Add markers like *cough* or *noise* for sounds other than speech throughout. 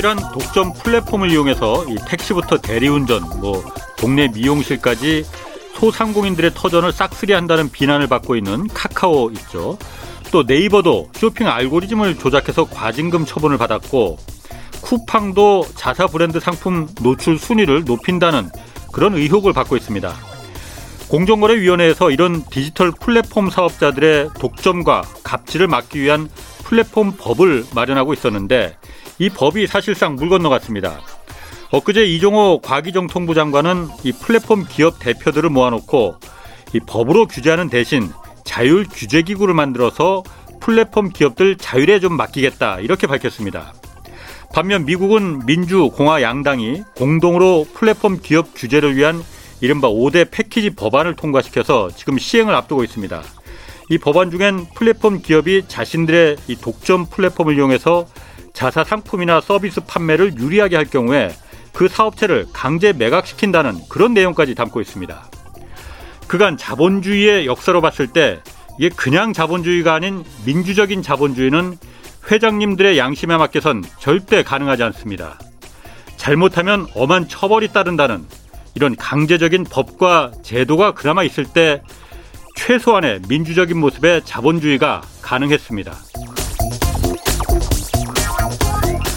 카카오톡이란 독점 플랫폼을 이용해서 이 택시부터 대리운전, 뭐 동네 미용실까지 소상공인들의 터전을 싹쓸이 한다는 비난을 받고 있는 카카오 있죠. 또 네이버도 쇼핑 알고리즘을 조작해서 과징금 처분을 받았고 쿠팡도 자사 브랜드 상품 노출 순위를 높인다는 그런 의혹을 받고 있습니다. 공정거래위원회에서 이런 디지털 플랫폼 사업자들의 독점과 갑질을 막기 위한 플랫폼 법을 마련하고 있었는데 이 법이 사실상 물 건너갔습니다. 엊그제 이종호 과기정 통부 장관은 이 플랫폼 기업 대표들을 모아놓고 이 법으로 규제하는 대신 자율 규제 기구를 만들어서 플랫폼 기업들 자율에 좀 맡기겠다 이렇게 밝혔습니다. 반면 미국은 민주 공화 양당이 공동으로 플랫폼 기업 규제를 위한 이른바 5대 패키지 법안을 통과시켜서 지금 시행을 앞두고 있습니다. 이 법안 중엔 플랫폼 기업이 자신들의 이 독점 플랫폼을 이용해서 자사 상품이나 서비스 판매를 유리하게 할 경우에 그 사업체를 강제 매각시킨다는 그런 내용까지 담고 있습니다. 그간 자본주의의 역사로 봤을 때 이게 그냥 자본주의가 아닌 민주적인 자본주의는 회장님들의 양심에 맡겨선 절대 가능하지 않습니다. 잘못하면 엄한 처벌이 따른다는 이런 강제적인 법과 제도가 그나마 있을 때 최소한의 민주적인 모습의 자본주의가 가능했습니다.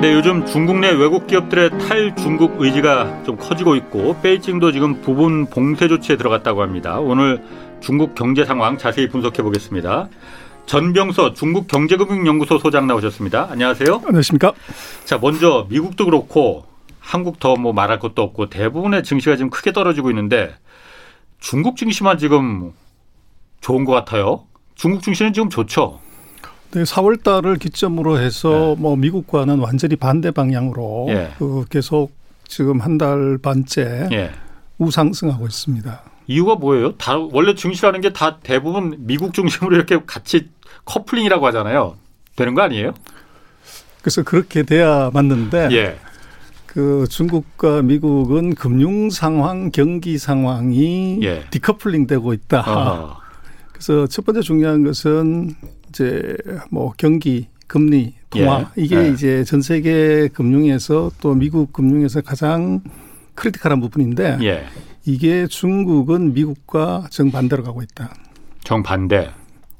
네, 요즘 중국 내 외국 기업들의 탈중국 의지가 좀 커지고 있고 베이징도 지금 부분 봉쇄 조치에 들어갔다고 합니다. 오늘 중국 경제 상황 자세히 분석해 보겠습니다. 전병서 중국 경제금융연구소 소장 나오셨습니다. 안녕하세요. 안녕하십니까? 자, 먼저 미국도 그렇고 한국 더 뭐 말할 것도 없고 대부분의 증시가 지금 크게 떨어지고 있는데 중국 증시만 지금 좋은 것 같아요. 중국 증시는 지금 좋죠. 네, 4월 달을 기점으로 해서 네. 뭐 미국과는 완전히 반대 방향으로 예. 그 계속 지금 한 달 반째 예. 우상승하고 있습니다. 이유가 뭐예요? 다 원래 증시라는 게 다 대부분 미국 중심으로 이렇게 같이 커플링이라고 하잖아요. 되는 거 아니에요? 그래서 그렇게 돼야 맞는데 예. 그 중국과 미국은 금융 상황, 경기 상황이 예. 디커플링 되고 있다. 어허. 그래서 첫 번째 중요한 것은 이제 뭐 경기, 금리, 통화 예. 이게 예. 이제 전 세계 금융에서 또 미국 금융에서 가장 critical한 부분인데 예. 이게 중국은 미국과 정반대로 가고 있다. 정반대.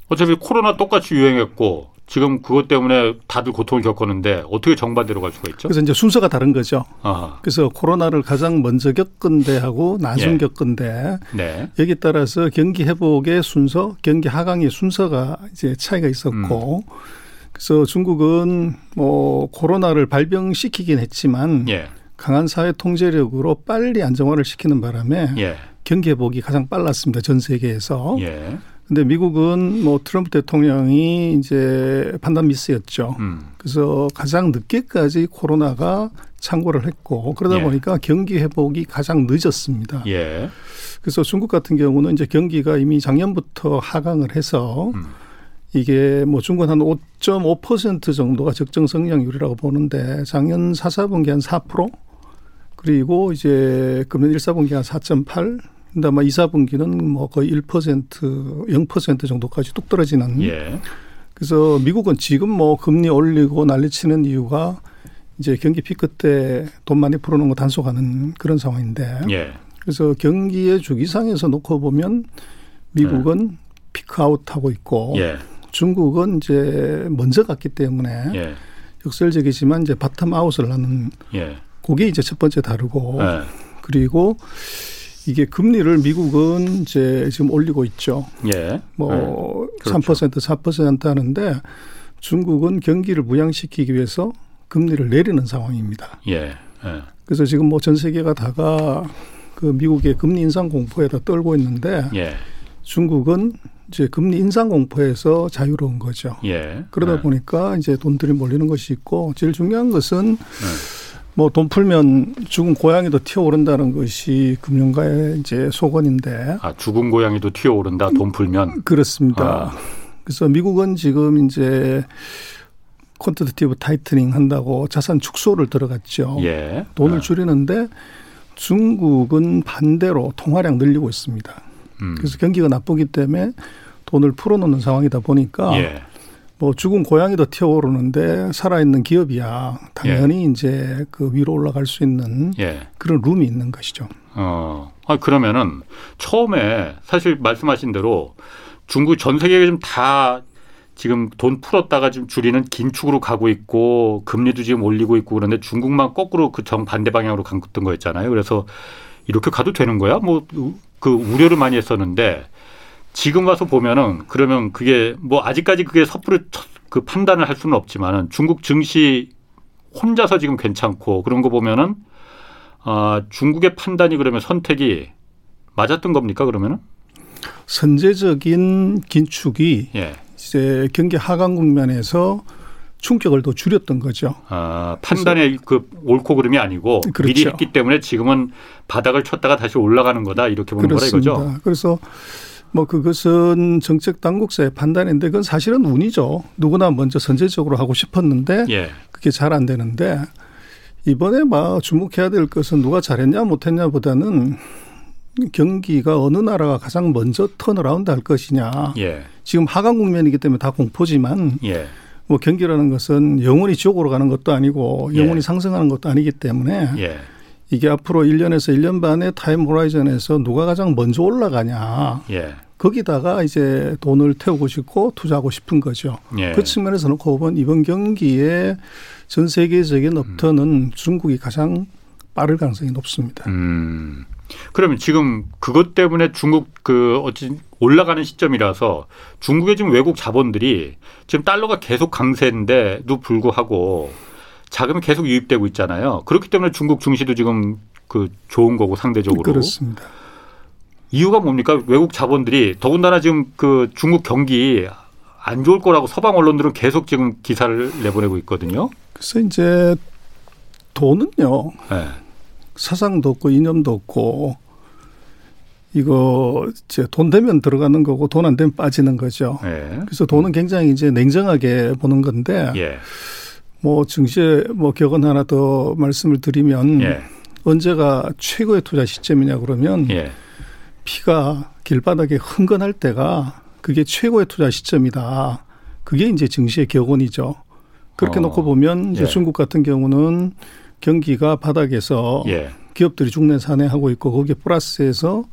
어차피 코로나 똑같이 유행했고 지금 그것 때문에 다들 고통을 겪었는데 어떻게 정반대로 갈 수가 있죠? 그래서 이제 순서가 다른 거죠. 아하. 그래서 코로나를 가장 먼저 겪은 데하고 나중 예. 겪은 데 네. 여기 따라서 경기 회복의 순서, 경기 하강의 순서가 이제 차이가 있었고 음. 그래서 중국은 뭐 코로나를 발병시키긴 했지만 예. 강한 사회 통제력으로 빨리 안정화를 시키는 바람에 예. 경기 회복이 가장 빨랐습니다. 전 세계에서. 예. 근데 미국은 뭐 트럼프 대통령이 이제 판단 미스였죠. 음. 그래서 가장 늦게까지 코로나가 창궐을 했고 그러다 예. 보니까 경기 회복이 가장 늦었습니다. 예. 그래서 중국 같은 경우는 이제 경기가 이미 작년부터 하강을 해서 음. 이게 뭐 중국 한5.5% 정도가 적정 성장률이라고 보는데 작년 4, 4분기 한 4% 그리고 이제 금년 1, 4분기 한 4.8 근데 아마 2, 4분기는 뭐 거의 1% 0% 정도까지 뚝 떨어지는. 예. 그래서 미국은 지금 뭐 금리 올리고 난리치는 이유가 이제 경기 피크 때 돈 많이 풀어놓은 거 단속하는 그런 상황인데. 예. 그래서 경기의 주기상에서 놓고 보면 미국은 예. peak out하고 있고 예. 중국은 이제 먼저 갔기 때문에 예. 역설적이지만 이제 bottom out을 하는 예. 그게 이제 첫 번째 다르고 예. 그리고 이게 금리를 미국은 이제 지금 올리고 있죠. 예. 뭐 네. 그렇죠. 3% 4% 하는데 중국은 경기를 부양시키기 위해서 금리를 내리는 상황입니다. 예. 예. 그래서 지금 뭐 전 세계가 다가 그 미국의 금리 인상 공포에다 떨고 있는데 예. 중국은 이제 금리 인상 공포에서 자유로운 거죠. 예. 그러다 예. 보니까 이제 돈들이 몰리는 것이 있고 제일 중요한 것은 예. 뭐 돈 풀면 죽은 고양이도 튀어오른다는 것이 금융가의 이제 소건인데. 아 죽은 고양이도 튀어오른다 돈 풀면. 그렇습니다. 아. 그래서 미국은 지금 이제 quantitative tightening 한다고 자산 축소를 들어갔죠. 예. 돈을 아. 줄이는데 중국은 반대로 통화량 늘리고 있습니다. 음. 그래서 경기가 나쁘기 때문에 돈을 풀어놓는 상황이다 보니까 예. 뭐 죽은 고양이 도 튀어오르는데 살아있는 기업이야 당연히 예. 이제 그 위로 올라갈 수 있는 예. 그런 room이 있는 것이죠. 어, 아 그러면은 처음에 사실 말씀하신 대로 중국 전 세계가 좀 다 지금 돈 풀었다가 좀 줄이는 긴축으로 가고 있고 금리도 지금 올리고 있고 그런데 중국만 거꾸로 그 정 반대 방향으로 갔던 거였잖아요. 그래서 이렇게 가도 되는 거야? 뭐 그 우려를 많이 했었는데 지금 와서 보면은 그러면 그게 뭐 아직까지 그게 섣부르 그 판단을 할 수는 없지만은 중국 증시 혼자서 지금 괜찮고 그런 거 보면은 아 중국의 판단이 그러면 선택이 맞았던 겁니까 그러면은? 선제적인 긴축이 예. 이제 경기 하강 국면에서 충격을 더 줄였던 거죠. 아, 판단의 그 옳고 그름이 아니고 그렇죠. 미리 했기 때문에 지금은 바닥을 쳤다가 다시 올라가는 거다 이렇게 보는 그렇습니다. 거라 이거죠. 그래서 뭐 그것은 정책 당국자의 판단인데 그건 사실은 운이죠. 누구나 먼저 선제적으로 하고 싶었는데 예. 그게 잘 안 되는데 이번에 막 주목해야 될 것은 누가 잘했냐 못했냐보다는 경기가 어느 나라가 가장 먼저 turnaround 할 것이냐. 예. 지금 하강 국면이기 때문에 다 공포지만 예. 뭐 경기라는 것은 영원히 지옥으로 가는 것도 아니고 영원히 예. 상승하는 것도 아니기 때문에 예. 이게 앞으로 1년에서 1년 반의 time horizon에서 누가 가장 먼저 올라가냐. 예. 거기다가 이제 돈을 태우고 싶고 투자하고 싶은 거죠. 예. 그 측면에서 놓고 보면 이번 경기에 전 세계적인 업턴은 음. 중국이 가장 빠를 가능성이 높습니다. 음. 그러면 지금 그것 때문에 중국 그 어찌 올라가는 시점이라서 중국의 지금 외국 자본들이 지금 달러가 계속 강세인데도 불구하고 자금이 계속 유입되고 있잖아요. 그렇기 때문에 중국 증시도 지금 그 좋은 거고 상대적으로 그렇습니다. 이유가 뭡니까? 외국 자본들이 더군다나 지금 그 중국 경기 안 좋을 거라고 서방 언론들은 계속 지금 기사를 내보내고 있거든요. 그래서 이제 돈은요. 네. 사상도 없고 이념도 없고 이거 이제 돈 되면 들어가는 거고 돈 안 되면 빠지는 거죠. 네. 그래서 돈은 굉장히 이제 냉정하게 보는 건데 예. 뭐 증시에 뭐 격언 하나 더 말씀을 드리면 예. 언제가 최고의 투자 시점이냐 그러면 예. 피가 길바닥에 흥건할 때가 그게 최고의 투자 시점이다. 그게 이제 증시의 격언이죠. 그렇게 어. 놓고 보면 이제 예. 중국 같은 경우는 경기가 바닥에서 예. 기업들이 중내 산해하고 있고 거기에 플러스해서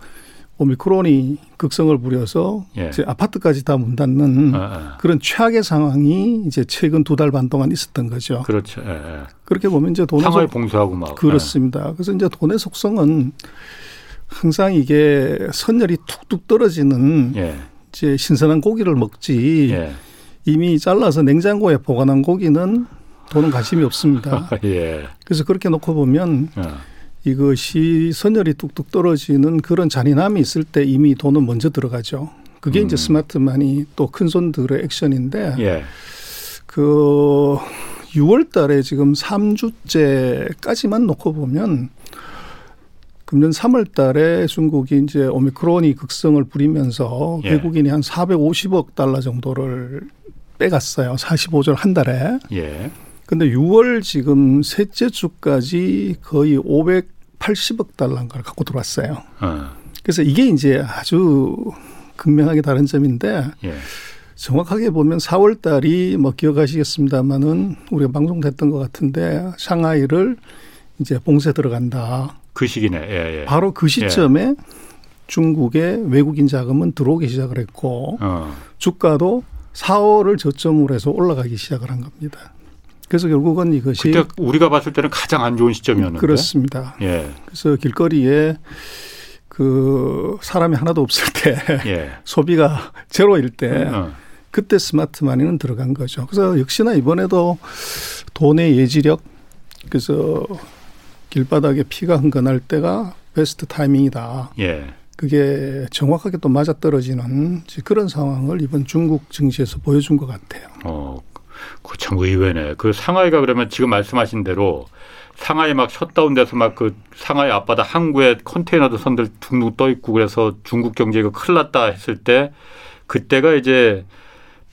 오미크론이 극성을 부려서 예. 이제 아파트까지 다 문 닫는 아, 아. 그런 최악의 상황이 이제 최근 두 달 반 동안 있었던 거죠. 그렇죠. 예. 예. 그렇게 보면 이제 돈의 상을 봉쇄하고 막 그렇습니다. 예. 그래서 이제 돈의 속성은 항상 이게 선열이 툭툭 떨어지는 예. 이제 신선한 고기를 먹지 예. 이미 잘라서 냉장고에 보관한 고기는 돈은 관심이 없습니다. *laughs* 예. 그래서 그렇게 놓고 보면 예. 이것이 선열이 뚝뚝 떨어지는 그런 잔인함이 있을 때 이미 돈은 먼저 들어가죠. 그게 음. 이제 스마트만이 또 큰 손들의 액션인데 예. 그 6월 달에 지금 3주째까지만 놓고 보면 금년 3월 달에 중국이 이제 오미크론이 극성을 부리면서 예. 외국인이 한 450억 달러 정도를 빼갔어요. 45절 한 달에. 예. 근데 6월 지금 셋째 주까지 거의 580억 달러인가를 갖고 들어왔어요. 어. 그래서 이게 이제 아주 극명하게 다른 점인데 예. 정확하게 보면 4월 달이 뭐 기억하시겠습니다만은 우리가 방송됐던 것 같은데 상하이를 이제 봉쇄 들어간다. 그 시기네. 예, 예. 바로 그 시점에 예. 중국의 외국인 자금은 들어오기 시작을 했고 어. 주가도 4월을 저점으로 해서 올라가기 시작을 한 겁니다. 그래서 결국은 이것이 그때 우리가 봤을 때는 가장 안 좋은 시점이었는데 그렇습니다. 예. 그래서 길거리에 그 사람이 하나도 없을 때 *laughs* 예. 소비가 제로일 때 어. 그때 스마트 마니는 들어간 거죠. 그래서 역시나 이번에도 돈의 예지력 그래서 길바닥에 피가 흥건할 때가 베스트 타이밍이다. 예. 그게 정확하게 또 맞아떨어지는 그런 상황을 이번 중국 증시에서 보여준 것 같아요. 어, 그 참 의외네. 그 상하이가 그러면 지금 말씀하신 대로 상하이 막 셧다운돼서 막 그 상하이 앞바다 항구에 컨테이너도 선들 둥둥 떠 있고 그래서 중국 경제가 큰일 났다 했을 때 그때가 이제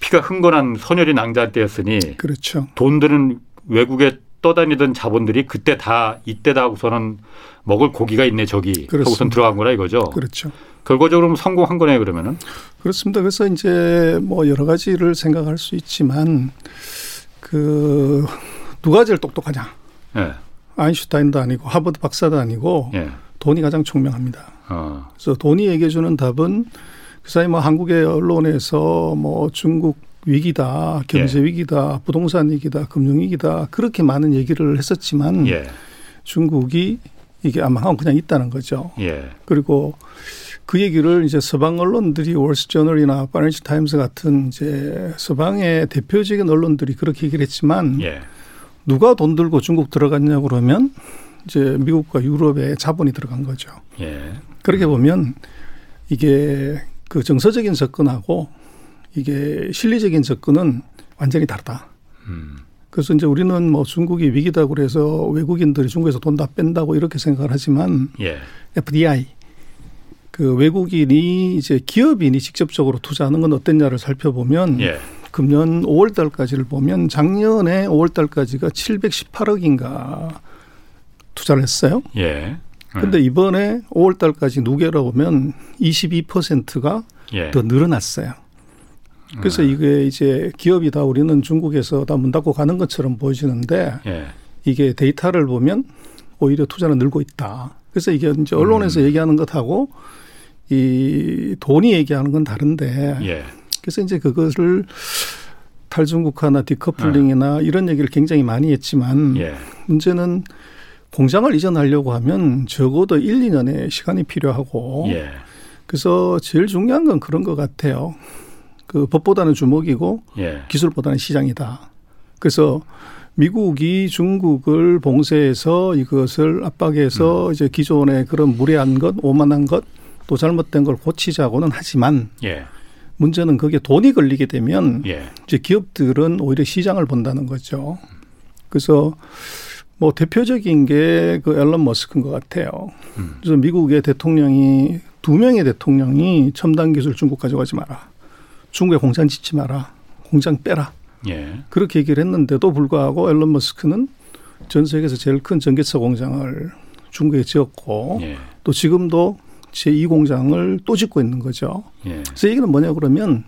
피가 흥건한 선열이 낭자 때였으니 그렇죠. 돈들은 외국에 떠다니던 자본들이 그때 다 이때다 하고서는 먹을 고기가 있네 저기 하고선 들어간 거라 이거죠. 그렇죠. 결과적으로 성공한 거네요 그러면은. 그렇습니다. 그래서 이제 뭐 여러 가지를 생각할 수 있지만 그 누가 제일 똑똑하냐? 네. 아인슈타인도 아니고 하버드 박사도 아니고 네. 돈이 가장 총명합니다. 어. 그래서 돈이 얘기해 주는 답은 그 사이 뭐 한국의 언론에서 뭐 중국 위기다, 경제 예. 위기다, 부동산 위기다, 금융 위기다 그렇게 많은 얘기를 했었지만 예. 중국이 이게 아마 그냥 있다는 거죠. 예. 그리고 그 얘기를 이제 서방 언론들이 월스저널이나 파이낸셜 타임스 같은 이제 서방의 대표적인 언론들이 그렇게 얘기를 했지만 예. 누가 돈 들고 중국 들어갔냐 그러면 이제 미국과 유럽의 자본이 들어간 거죠. 예. 그렇게 보면 이게 그 정서적인 접근하고 이게 실리적인 접근은 완전히 다르다. 음. 그래서 이제 우리는 뭐 중국이 위기다 그래서 외국인들이 중국에서 돈 다 뺀다고 이렇게 생각을 하지만 예. FDI 그 외국인이 이제 기업인이 직접적으로 투자하는 건 어땠냐를 살펴보면 예. 금년 5월 달까지를 보면 작년에 5월 달까지가 718억인가 투자를 했어요. 예. 근데 이번에 5월 달까지 누계로 보면 22%가 예. 더 늘어났어요. 그래서 음. 이게 이제 기업이 다 우리는 중국에서 다 문 닫고 가는 것처럼 보여지는데 예. 이게 데이터를 보면 오히려 투자는 늘고 있다. 그래서 이게 이제 언론에서 음. 얘기하는 것하고 이 돈이 얘기하는 건 다른데 예. 그래서 이제 그것을 탈중국화나 디커플링이나 예. 이런 얘기를 굉장히 많이 했지만 예. 문제는 공장을 이전하려고 하면 적어도 1, 2년의 시간이 필요하고 예. 그래서 제일 중요한 건 그런 것 같아요. 그 법보다는 주목이고 예. 기술보다는 시장이다. 그래서 미국이 중국을 봉쇄해서 이것을 압박해서 음. 이제 기존의 그런 무례한 것, 오만한 것, 또 잘못된 걸 고치자고는 하지만 예. 문제는 그게 돈이 걸리게 되면 예. 이제 기업들은 오히려 시장을 본다는 거죠. 그래서 뭐 대표적인 게 그 앨런 머스크인 것 같아요. 음. 그래서 미국의 대통령이 두 명의 대통령이 첨단 기술 중국 가져가지 마라. 중국에 공장 짓지 마라. 공장 빼라. 예. 그렇게 얘기를 했는데도 불구하고 앨런 머스크는 전 세계에서 제일 큰 전기차 공장을 중국에 지었고 예. 또 지금도 제2 공장을 또 짓고 있는 거죠. 예. 그래서 얘기는 뭐냐 그러면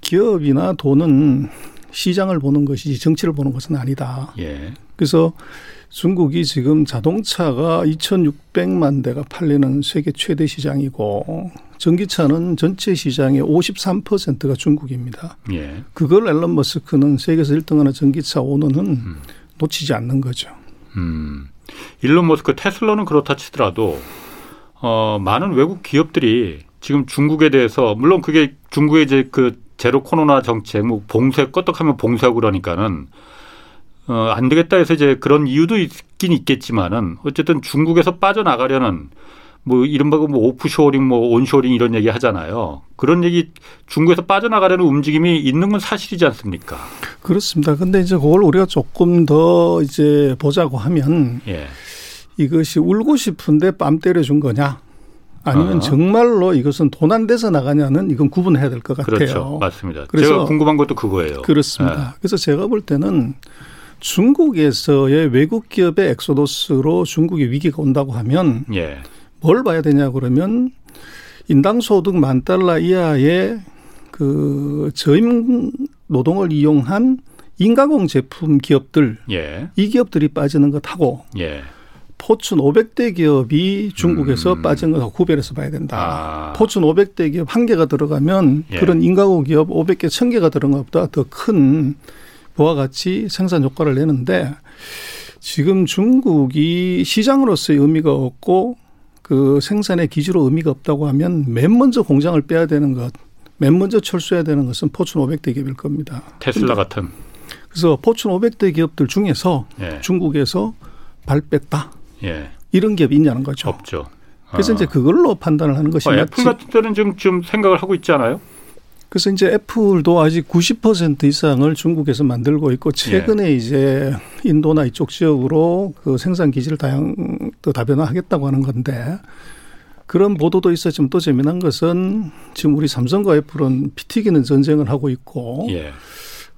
기업이나 돈은 시장을 보는 것이지 정치를 보는 것은 아니다. 예. 그래서 중국이 지금 자동차가 2,600만 대가 팔리는 세계 최대 시장이고 전기차는 전체 시장의 53%가 중국입니다. 예. 그걸 앨런 머스크는 세계에서 1등하는 전기차 오너는 음. 놓치지 않는 거죠. 음. 일론 머스크 테슬라는 그렇다 치더라도 어, 많은 외국 기업들이 지금 중국에 대해서 물론 그게 중국의 이제 그 제로 코로나 정책 뭐 봉쇄 껐떡하면 봉쇄하고 그러니까는 어, 안 되겠다 해서 이제 그런 이유도 있긴 있겠지만은 어쨌든 중국에서 빠져나가려는 뭐 이른바 뭐 오프쇼링 뭐 온쇼링 이런 얘기 하잖아요. 그런 얘기 중국에서 빠져나가려는 움직임이 있는 건 사실이지 않습니까? 그렇습니다. 근데 이제 그걸 우리가 조금 더 이제 보자고 하면 예. 이것이 울고 싶은데 뺨 때려준 거냐? 아니면 어. 정말로 이것은 돈 안 돼서 나가냐는 이건 구분해야 될 것 같아요. 그렇죠. 맞습니다. 그래서 제가 궁금한 것도 그거예요. 그렇습니다. 예. 그래서 제가 볼 때는 중국에서의 외국 기업의 엑소더스로 중국의 위기가 온다고 하면 예. 뭘 봐야 되냐 그러면 인당 소득 만 달러 이하의 그 저임 노동을 이용한 임가공 제품 기업들 예. 이 기업들이 빠지는 것하고 예. 포춘 500대 기업이 중국에서 음. 빠진 것하고 구별해서 봐야 된다. 아. 포춘 500대 기업 한 개가 들어가면 예. 그런 임가공 기업 500개, 1000개가 들어간 것보다 더큰 그와 같이 생산 효과를 내는데 지금 중국이 시장으로서의 의미가 없고 그 생산의 기지로 의미가 없다고 하면 맨 먼저 공장을 빼야 되는 것, 맨 먼저 철수해야 되는 것은 포춘 500대 기업일 겁니다. 테슬라 같은. 그래서 포춘 500대 기업들 중에서 예. 중국에서 발 뺐다. 예. 이런 기업이 있냐는 거죠. 없죠. 그래서 어. 이제 그걸로 판단을 하는 것이 어, 애플 같은 때는 좀, 좀 생각을 하고 있지 않아요? 그래서 이제 애플도 아직 90% 이상을 중국에서 만들고 있고 최근에 예. 이제 인도나 이쪽 지역으로 그 생산 기지를 다양 또 다변화하겠다고 하는 건데 그런 보도도 있었지만 또 재미난 것은 지금 우리 삼성과 애플은 피 튀기는 전쟁을 하고 있고 예.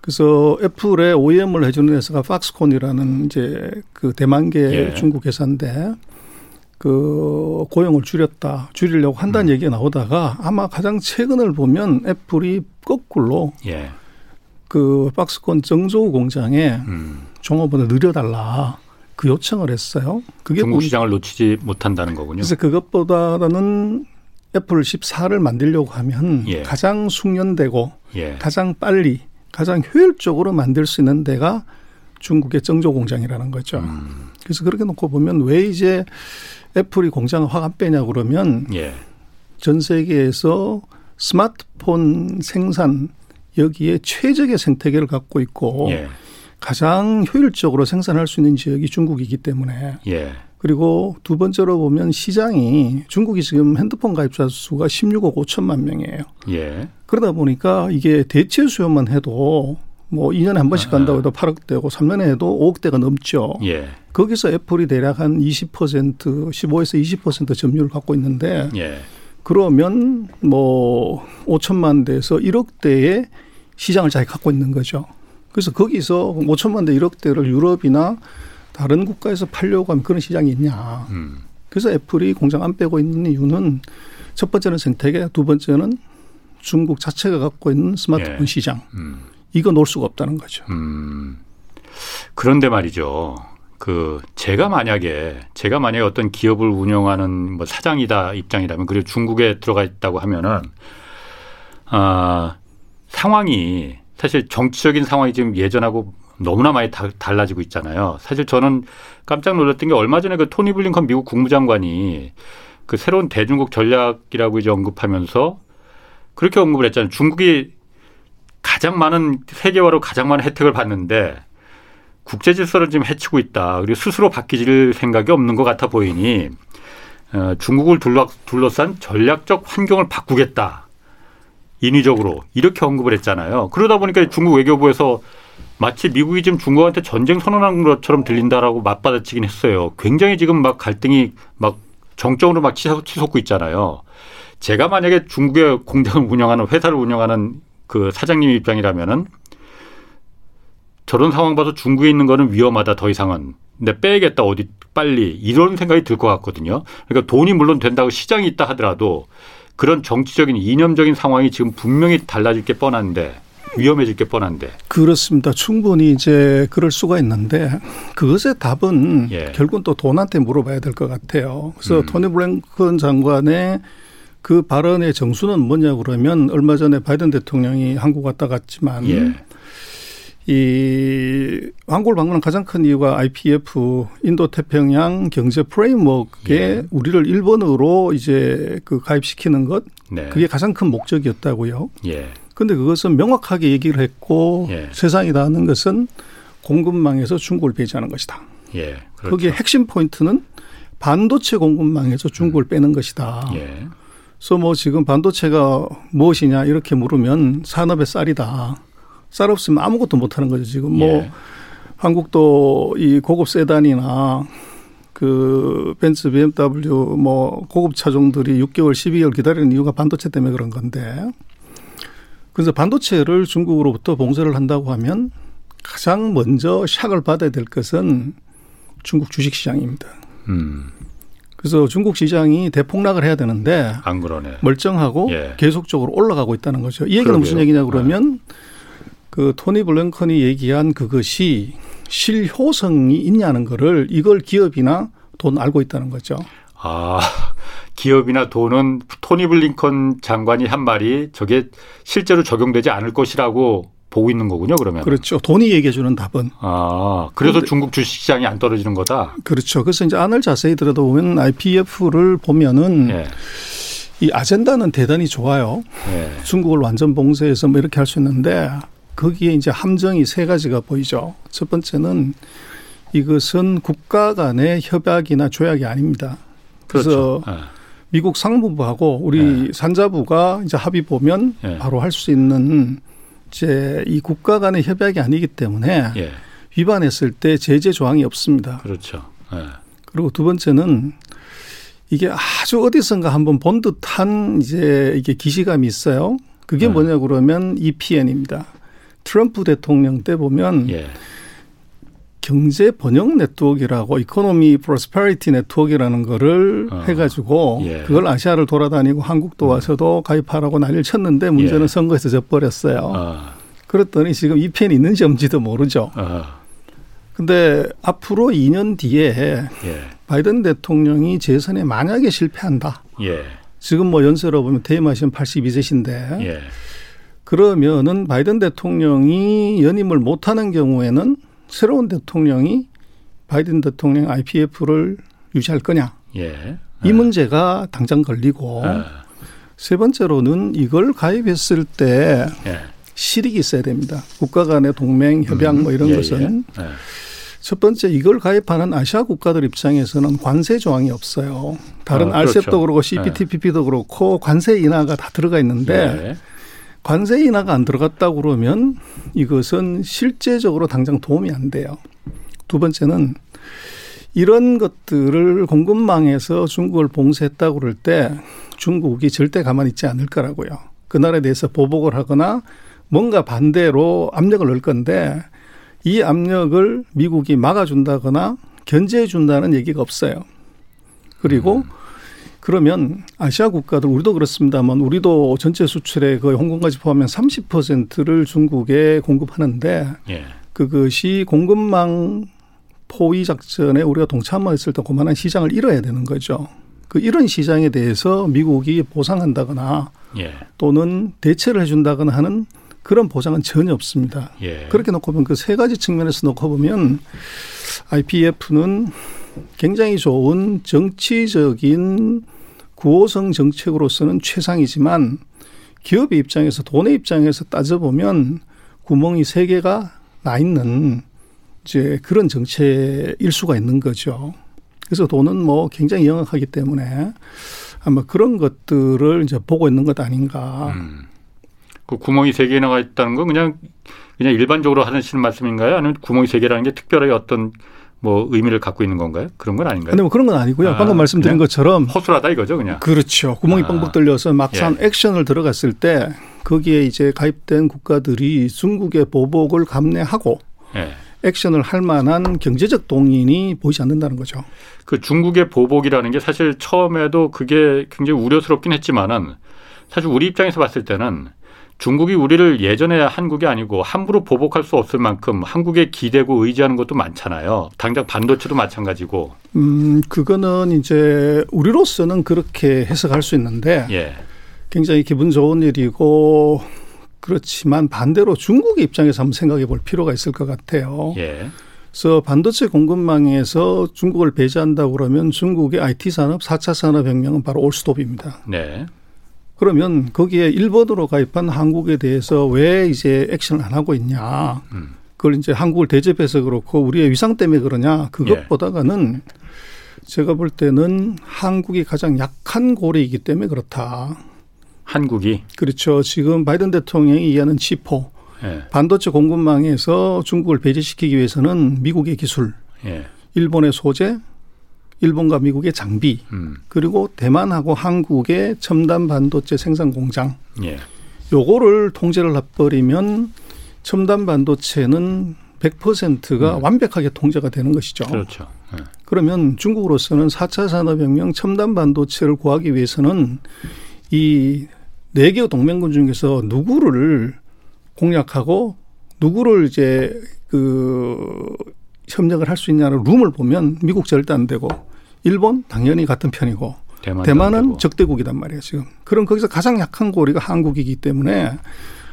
그래서 애플의 OEM을 해주는 회사가 팍스콘이라는 이제 그 대만계 예. 중국 회사인데 그 고용을 줄였다, 줄이려고 한다는 음. 얘기가 나오다가 아마 가장 최근을 보면 애플이 거꾸로 예. 그 박스콘 정조 공장에 음. 종업원을 늘려달라 그 요청을 했어요. 그게 중국 시장을 놓치지 못한다는 거군요. 그래서 그것보다는 애플 14를 만들려고 하면 예. 가장 숙련되고 예. 가장 빨리 가장 효율적으로 만들 수 있는 데가 중국의 정조 공장이라는 거죠. 음. 그래서 그렇게 놓고 보면 왜 이제 애플이 공장을 확안 빼냐 그러면 예. 전 세계에서 스마트폰 생산 여기에 최적의 생태계를 갖고 있고 예. 가장 효율적으로 생산할 수 있는 지역이 중국이기 때문에 예. 그리고 두 번째로 보면 시장이 중국이 지금 핸드폰 가입자 수가 16억 5천만 명이에요. 예. 그러다 보니까 이게 대체 수요만 해도 뭐 2년에 한 번씩 간다고 해도 8억대고 3년에 해도 5억대가 넘죠. 예. 거기서 애플이 대략 한 20% 15에서 20% 점유율을 갖고 있는데 예. 그러면 뭐 5천만 대에서 1억 대의 시장을 자기 갖고 있는 거죠. 그래서 거기서 5천만 대 1억 대를 유럽이나 다른 국가에서 팔려고 하면 그런 시장이 있냐. 음. 그래서 애플이 공장 안 빼고 있는 이유는 첫 번째는 생태계, 두 번째는 중국 자체가 갖고 있는 스마트폰 예. 시장. 음. 이거 놓을 수가 없다는 거죠. 음. 그런데 말이죠. 그 제가 만약에 제가 만약에 어떤 기업을 운영하는 뭐 사장이다 입장이라면 그리고 중국에 들어가 있다고 하면은 아 상황이 사실 정치적인 상황이 지금 예전하고 너무나 많이 다, 달라지고 있잖아요. 사실 저는 깜짝 놀랐던 게 얼마 전에 그 토니 블링컨 미국 국무장관이 그 새로운 대중국 전략이라고 이제 언급하면서 그렇게 언급을 했잖아요. 중국이 가장 많은 세계화로 가장 많은 혜택을 받는데 국제 질서를 지금 해치고 있다. 그리고 스스로 바뀌질 생각이 없는 것 같아 보이니 어, 중국을 둘러, 둘러싼 전략적 환경을 바꾸겠다. 인위적으로 이렇게 언급을 했잖아요. 그러다 보니까 중국 외교부에서 마치 미국이 지금 중국한테 전쟁 선언한 것처럼 들린다라고 맞받아치긴 했어요. 굉장히 지금 막 갈등이 막 정적으로 막 치솟고 있잖아요. 제가 만약에 중국의 공장을 운영하는 회사를 운영하는 그 사장님 입장이라면은 저런 상황 봐서 중국에 있는 거는 위험하다 더 이상은 근데 빼야겠다 어디 빨리 이런 생각이 들 것 같거든요. 그러니까 돈이 물론 된다고 시장이 있다 하더라도 그런 정치적인 이념적인 상황이 지금 분명히 달라질 게 뻔한데 위험해질 게 뻔한데. 그렇습니다. 충분히 이제 그럴 수가 있는데 그것의 답은 예. 결국은 또 돈한테 물어봐야 될 것 같아요. 그래서 음. 토니 블랭컨 장관의 그 발언의 정수는 뭐냐 그러면 얼마 전에 바이든 대통령이 한국 왔다 갔지만 예. 이 한국을 방문한 가장 큰 이유가 IPF 인도 태평양 경제 프레임워크에 예. 우리를 일본으로 이제 그 가입시키는 것 네. 그게 가장 큰 목적이었다고요. 예. 근데 그것은 명확하게 얘기를 했고 예. 세상이 다 아는 것은 공급망에서 중국을 배제하는 것이다. 예. 그렇죠. 거기에 핵심 포인트는 반도체 공급망에서 중국을 음. 빼는 것이다. 예. 그래서 뭐 지금 반도체가 무엇이냐 이렇게 물으면 산업의 쌀이다. 쌀 없으면 아무것도 못 하는 거죠. 지금 뭐 예. 한국도 이 고급 세단이나 그 벤츠, BMW 뭐 고급 차종들이 6개월, 12개월 기다리는 이유가 반도체 때문에 그런 건데. 그래서 반도체를 중국으로부터 봉쇄를 한다고 하면 가장 먼저 샥을 받아야 될 것은 중국 주식 시장입니다. 음. 그래서 중국 시장이 대폭락을 해야 되는데 안 그러네. 멀쩡하고 예. 계속적으로 올라가고 있다는 거죠. 이 얘기는 그러게요. 무슨 얘기냐 그러면 네. 그 토니 블랭컨이 얘기한 그것이 실효성이 있냐는 거를 이걸 기업이나 돈 알고 있다는 거죠. 아, 기업이나 돈은 토니 블링컨 장관이 한 말이 저게 실제로 적용되지 않을 것이라고 보고 있는 거군요, 그러면. 그렇죠. 돈이 얘기해 주는 답은. 아, 그래서 중국 주식 시장이 안 떨어지는 거다? 그렇죠. 그래서 이제 안을 자세히 들여다보면 IPF를 보면은 예. 이 아젠다는 대단히 좋아요. 예. 중국을 완전 봉쇄해서 뭐 이렇게 할 수 있는데 거기에 이제 함정이 세 가지가 보이죠. 첫 번째는 이것은 국가 간의 협약이나 조약이 아닙니다. 그래서 그렇죠. 네. 미국 상무부하고 우리 네. 산자부가 이제 합의 보면 네. 바로 할 수 있는 이제 이 국가 간의 협약이 아니기 때문에 예. 위반했을 때 제재 조항이 없습니다. 그렇죠. 예. 그리고 두 번째는 이게 아주 어디선가 한번 본 듯한 이제 이게 기시감이 있어요. 그게 네. 뭐냐 그러면 EPN입니다. 트럼프 대통령 때 보면 예. 경제 번영 네트워크라고 Economy Prosperity Network라는 거를 어. 해가지고 예. 그걸 아시아를 돌아다니고 한국도 음. 와서도 가입하라고 난리를 쳤는데 문제는 예. 선거에서 져버렸어요. 어. 그랬더니 지금 EPN이 있는지 없는지도 모르죠. 어. 근데 앞으로 2년 뒤에 예. 바이든 대통령이 재선에 만약에 실패한다. 예. 지금 뭐 연세로 보면 퇴임하시면 82세신데 예. 그러면은 바이든 대통령이 연임을 못하는 경우에는 새로운 대통령이 바이든 대통령 IPF를 유지할 거냐. 예. 이 문제가 당장 걸리고 예. 세 번째로는 이걸 가입했을 때 예. 실익이 있어야 됩니다. 국가 간의 동맹, 협약 뭐 이런 음. 예, 것은 예. 첫 번째 이걸 가입하는 아시아 국가들 입장에서는 관세 조항이 없어요. 다른 아, 그렇죠. RCEP도 그렇고 CPTPP도 네. 그렇고 관세 인하가 다 들어가 있는데 네. 관세 인하가 안 들어갔다고 그러면 이것은 실제적으로 당장 도움이 안 돼요. 두 번째는 이런 것들을 공급망에서 중국을 봉쇄했다고 그럴 때 중국이 절대 가만히 있지 않을 거라고요. 그 나라에 대해서 보복을 하거나 뭔가 반대로 압력을 넣을 건데 이 압력을 미국이 막아준다거나 견제해준다는 얘기가 없어요. 그리고 음. 그러면 아시아 국가들 우리도 그렇습니다만 우리도 전체 수출의 거의 홍콩까지 포함하면 30%를 중국에 공급하는데 예. 그것이 공급망 포위 작전에 우리가 동참했을 때 그만한 시장을 잃어야 되는 거죠. 그 이런 시장에 대해서 미국이 보상한다거나 예. 또는 대체를 해준다거나 하는 그런 보장은 전혀 없습니다. 예. 그렇게 놓고 보면 그 세 가지 측면에서 놓고 보면 IPF는 굉장히 좋은 정치적인 구호성 정책으로서는 최상이지만 기업의 입장에서 돈의 입장에서 따져보면 구멍이 세 개가 나 있는 이제 그런 정책일 수가 있는 거죠. 그래서 돈은 뭐 굉장히 영악하기 때문에 아마 그런 것들을 이제 보고 있는 것 아닌가. 음. 그 구멍이 세 개나 있다는 건 그냥 그냥 일반적으로 하시는 말씀인가요? 아니면 구멍이 세 개라는 게 특별하게 어떤 뭐 의미를 갖고 있는 건가요? 그런 건 아닌가요? 근데 뭐 그런 건 아니고요. 아, 방금 말씀드린 것처럼 허술하다 이거죠, 그냥. 그렇죠. 구멍이 아. 뻥뻥 뚫려서 막상 예. 액션을 들어갔을 때 거기에 이제 가입된 국가들이 중국의 보복을 감내하고 예. 액션을 할 만한 경제적 동인이 보이지 않는다는 거죠. 그 중국의 보복이라는 게 사실 처음에도 그게 굉장히 우려스럽긴 했지만은 사실 우리 입장에서 봤을 때는 중국이 우리를 예전에 한국이 아니고 함부로 보복할 수 없을 만큼 한국에 기대고 의지하는 것도 많잖아요. 당장 반도체도 마찬가지고. 음, 그거는 이제 우리로서는 그렇게 해석할 수 있는데 예. 굉장히 기분 좋은 일이고 그렇지만 반대로 중국의 입장에서 한번 생각해 볼 필요가 있을 것 같아요. 예. 그래서 반도체 공급망에서 중국을 배제한다고 그러면 중국의 IT 산업 4차 산업혁명은 바로 올스톱입니다. 네. 그러면 거기에 일본으로 가입한 한국에 대해서 왜 이제 액션을 안 하고 있냐. 음. 그걸 이제 한국을 대접해서 그렇고 우리의 위상 때문에 그러냐. 그것보다는 예. 제가 볼 때는 한국이 가장 약한 고리이기 때문에 그렇다. 한국이? 그렇죠. 지금 바이든 대통령이 이해하는 치포. 예. 반도체 공급망에서 중국을 배제시키기 위해서는 미국의 기술, 예. 일본의 소재, 일본과 미국의 장비 음. 그리고 대만하고 한국의 첨단 반도체 생산 공장 예. 요거를 통제를 해버리면 첨단 반도체는 100%가 음. 완벽하게 통제가 되는 것이죠. 그렇죠. 네. 그러면 중국으로서는 4차 산업혁명 첨단 반도체를 구하기 위해서는 이 네 개 동맹군 중에서 누구를 공략하고 누구를 이제 그 협력을 할 수 있냐는 룸을 보면 미국 절대 안 되고 일본 당연히 같은 편이고 대만 은 적대국이단 말이에요 지금. 그럼 거기서 가장 약한 고리가 한국이기 때문에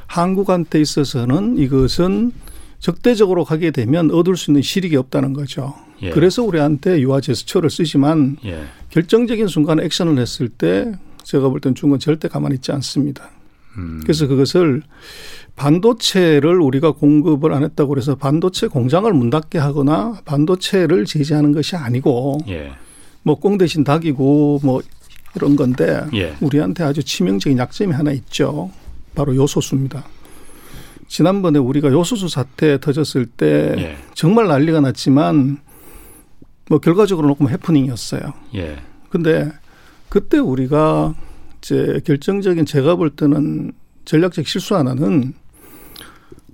한국한테 있어서는 이것은 적대적으로 가게 되면 얻을 수 있는 실익이 없다는 거죠. 예. 그래서 우리한테 유화 제스처를 쓰지만 예. 결정적인 순간에 액션을 했을 때 제가 볼 때는 중국은 절대 가만히 있지 않습니다. 음. 그래서 그것을 반도체를 우리가 공급을 안 했다고 그래서 반도체 공장을 문 닫게 하거나 반도체를 제재하는 것이 아니고 예. 뭐꽁 대신 닭이고 뭐 이런 건데 예. 우리한테 아주 치명적인 약점이 하나 있죠. 바로 요소수입니다. 지난번에 우리가 요소수 사태 터졌을 때 예. 정말 난리가 났지만 뭐 결과적으로 놓고 해프닝이었어요. 예. 근데 그때 우리가 이제 결정적인 제가 볼 때는 전략적 실수 하나는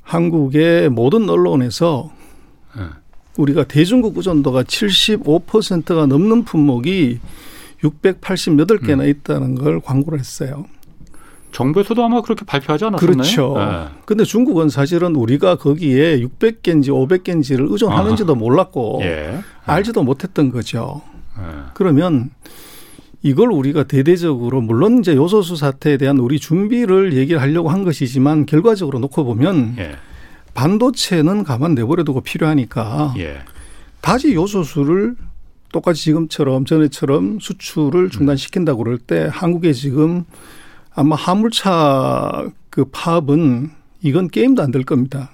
한국의 모든 언론에서 예. 우리가 대중국 의존도가 75%가 넘는 품목이 688개나 음. 있다는 걸 광고를 했어요. 정부에서도 아마 그렇게 발표하지 않았었나요? 그렇죠. 네. 근데 중국은 사실은 우리가 거기에 600개인지 500개인지를 의존하는지도 아하. 몰랐고 예. 알지도 못했던 거죠. 예. 그러면 이걸 우리가 대대적으로 물론 이제 요소수 사태에 대한 우리 준비를 얘기를 하려고 한 것이지만 결과적으로 놓고 보면 예. 반도체는 가만 내버려두고 필요하니까 예. 다시 요소수를 똑같이 지금처럼 전에처럼 수출을 중단시킨다 고 그럴 때 한국에 지금 아마 화물차 그 파업은 이건 게임도 안 될 겁니다.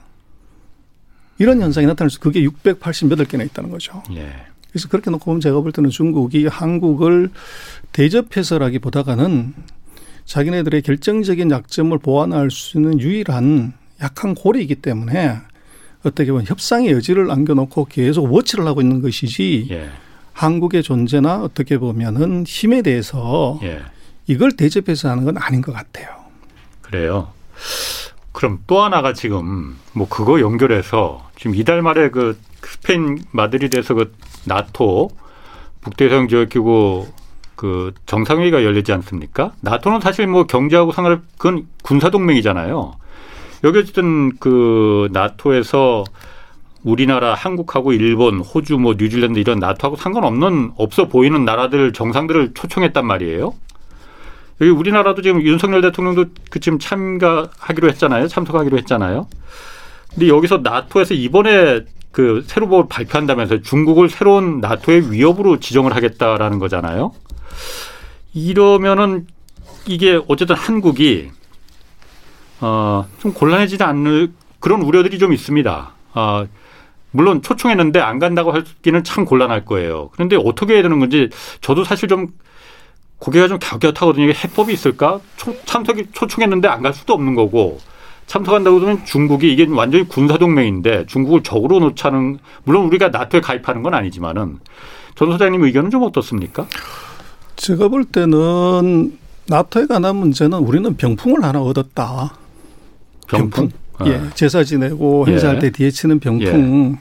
이런 현상이 나타날 수 그게 680 몇 개나 있다는 거죠. 예. 그래서 그렇게 놓고 보면 제가 볼 때는 중국이 한국을 대접해서라기보다가는 자기네들의 결정적인 약점을 보완할 수 있는 유일한 약한 고리이기 때문에 어떻게 보면 협상의 여지를 남겨놓고 계속 워치를 하고 있는 것이지 예. 한국의 존재나 어떻게 보면은 힘에 대해서 예. 이걸 대접해서 하는 건 아닌 것 같아요. 그래요. 그럼 또 하나가 지금 뭐 그거 연결해서 지금 이달 말에 그 스페인 마드리드에서 그 나토 북대서양 지역기구 그 정상회의가 열리지 않습니까? 나토는 사실 뭐 경제하고 상관없 그건 군사 동맹이잖아요. 여기 어쨌든 그 나토에서 우리나라, 한국하고 일본, 호주, 뭐 뉴질랜드 이런 나토하고 상관없는 없어 보이는 나라들 정상들을 초청했단 말이에요. 여기 우리나라도 지금 윤석열 대통령도 그 지금 참가하기로 했잖아요. 참석하기로 했잖아요. 근데 여기서 나토에서 이번에 그 새로 뭘 발표한다면서 중국을 새로운 나토의 위협으로 지정을 하겠다라는 거잖아요. 이러면은 이게 어쨌든 한국이 어 좀 곤란해지지 않을 그런 우려들이 좀 있습니다. 어 물론 초청했는데 안 간다고 하기는 참 곤란할 거예요. 그런데 어떻게 해야 되는 건지 저도 사실 좀 고개가 좀 갸웃갸웃하거든요. 해법이 있을까? 초, 참석이 초청했는데 안 갈 수도 없는 거고 참석한다고 하면 중국이 이게 완전히 군사 동맹인데 중국을 적으로 놓자는 물론 우리가 나토에 가입하는 건 아니지만은 전 소장님 의견은 좀 어떻습니까? 제가 볼 때는 나토에 관한 문제는 우리는 병풍을 하나 얻었다. 병풍? 병풍. 예, 제사 지내고 행사할 예. 때 뒤에 치는 병풍. 예.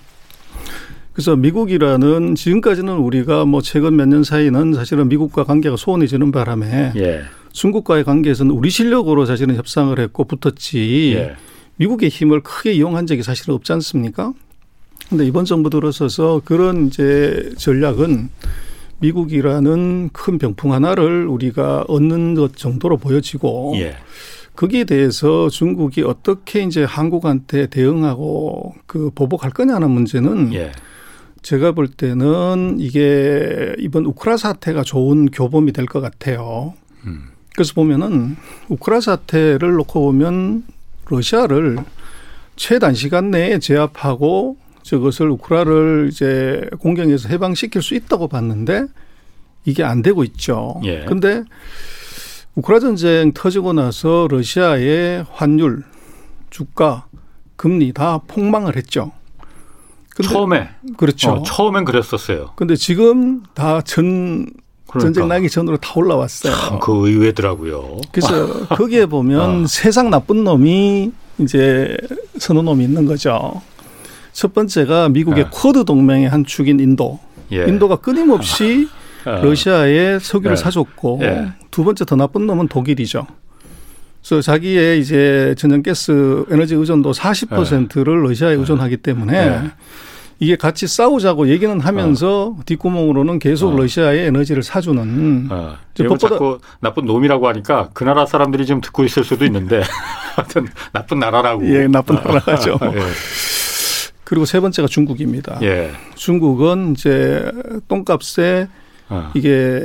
그래서 미국이라는 지금까지는 우리가 뭐 최근 몇 년 사이는 사실은 미국과 관계가 소원해지는 바람에 예. 중국과의 관계에서는 우리 실력으로 사실은 협상을 했고 붙었지 예. 미국의 힘을 크게 이용한 적이 사실은 없지 않습니까? 근데 이번 정부 들어서서 그런 이제 전략은 미국이라는 큰 병풍 하나를 우리가 얻는 것 정도로 보여지고 예. 거기에 대해서 중국이 어떻게 이제 한국한테 대응하고 그 보복할 거냐는 문제는 예. 제가 볼 때는 이게 이번 우크라 사태가 좋은 교범이 될 것 같아요. 음. 그래서 보면은 우크라 사태를 놓고 보면 러시아를 최단 시간 내에 제압하고 저것을 우크라를 이제 공격해서 해방시킬 수 있다고 봤는데 이게 안 되고 있죠. 예. 근데 우크라 전쟁 터지고 나서 러시아의 환율, 주가, 금리 다 폭망을 했죠. 근데 처음에 그렇죠. 어, 처음엔 그랬었어요. 근데 지금 다 전 그러니까. 전쟁 나기 전으로 다 올라왔어요. 그 의외더라고요. 그래서 *laughs* 거기에 보면 어. 세상 나쁜 놈이 이제 서너 놈이 있는 거죠. 첫 번째가 미국의 예. 쿼드 동맹의 한 축인 인도. 예. 인도가 끊임없이 어. 러시아에 석유를 예. 사줬고 예. 두 번째 더 나쁜 놈은 독일이죠. 그래서 자기의 이제 천연가스 에너지 의존도 40%를 네. 러시아에 의존하기 때문에 네. 이게 같이 싸우자고 얘기는 하면서 어. 뒷구멍으로는 계속 어. 러시아에 에너지를 사주는. 어. 법보다 자꾸 나쁜 놈이라고 하니까 그 나라 사람들이 좀 듣고 있을 수도 있는데 *laughs* 하여튼 나쁜 나라라고. 예, 나쁜 나라죠. *laughs* 예. 그리고 세 번째가 중국입니다. 예. 중국은 이제 똥값에 어. 이게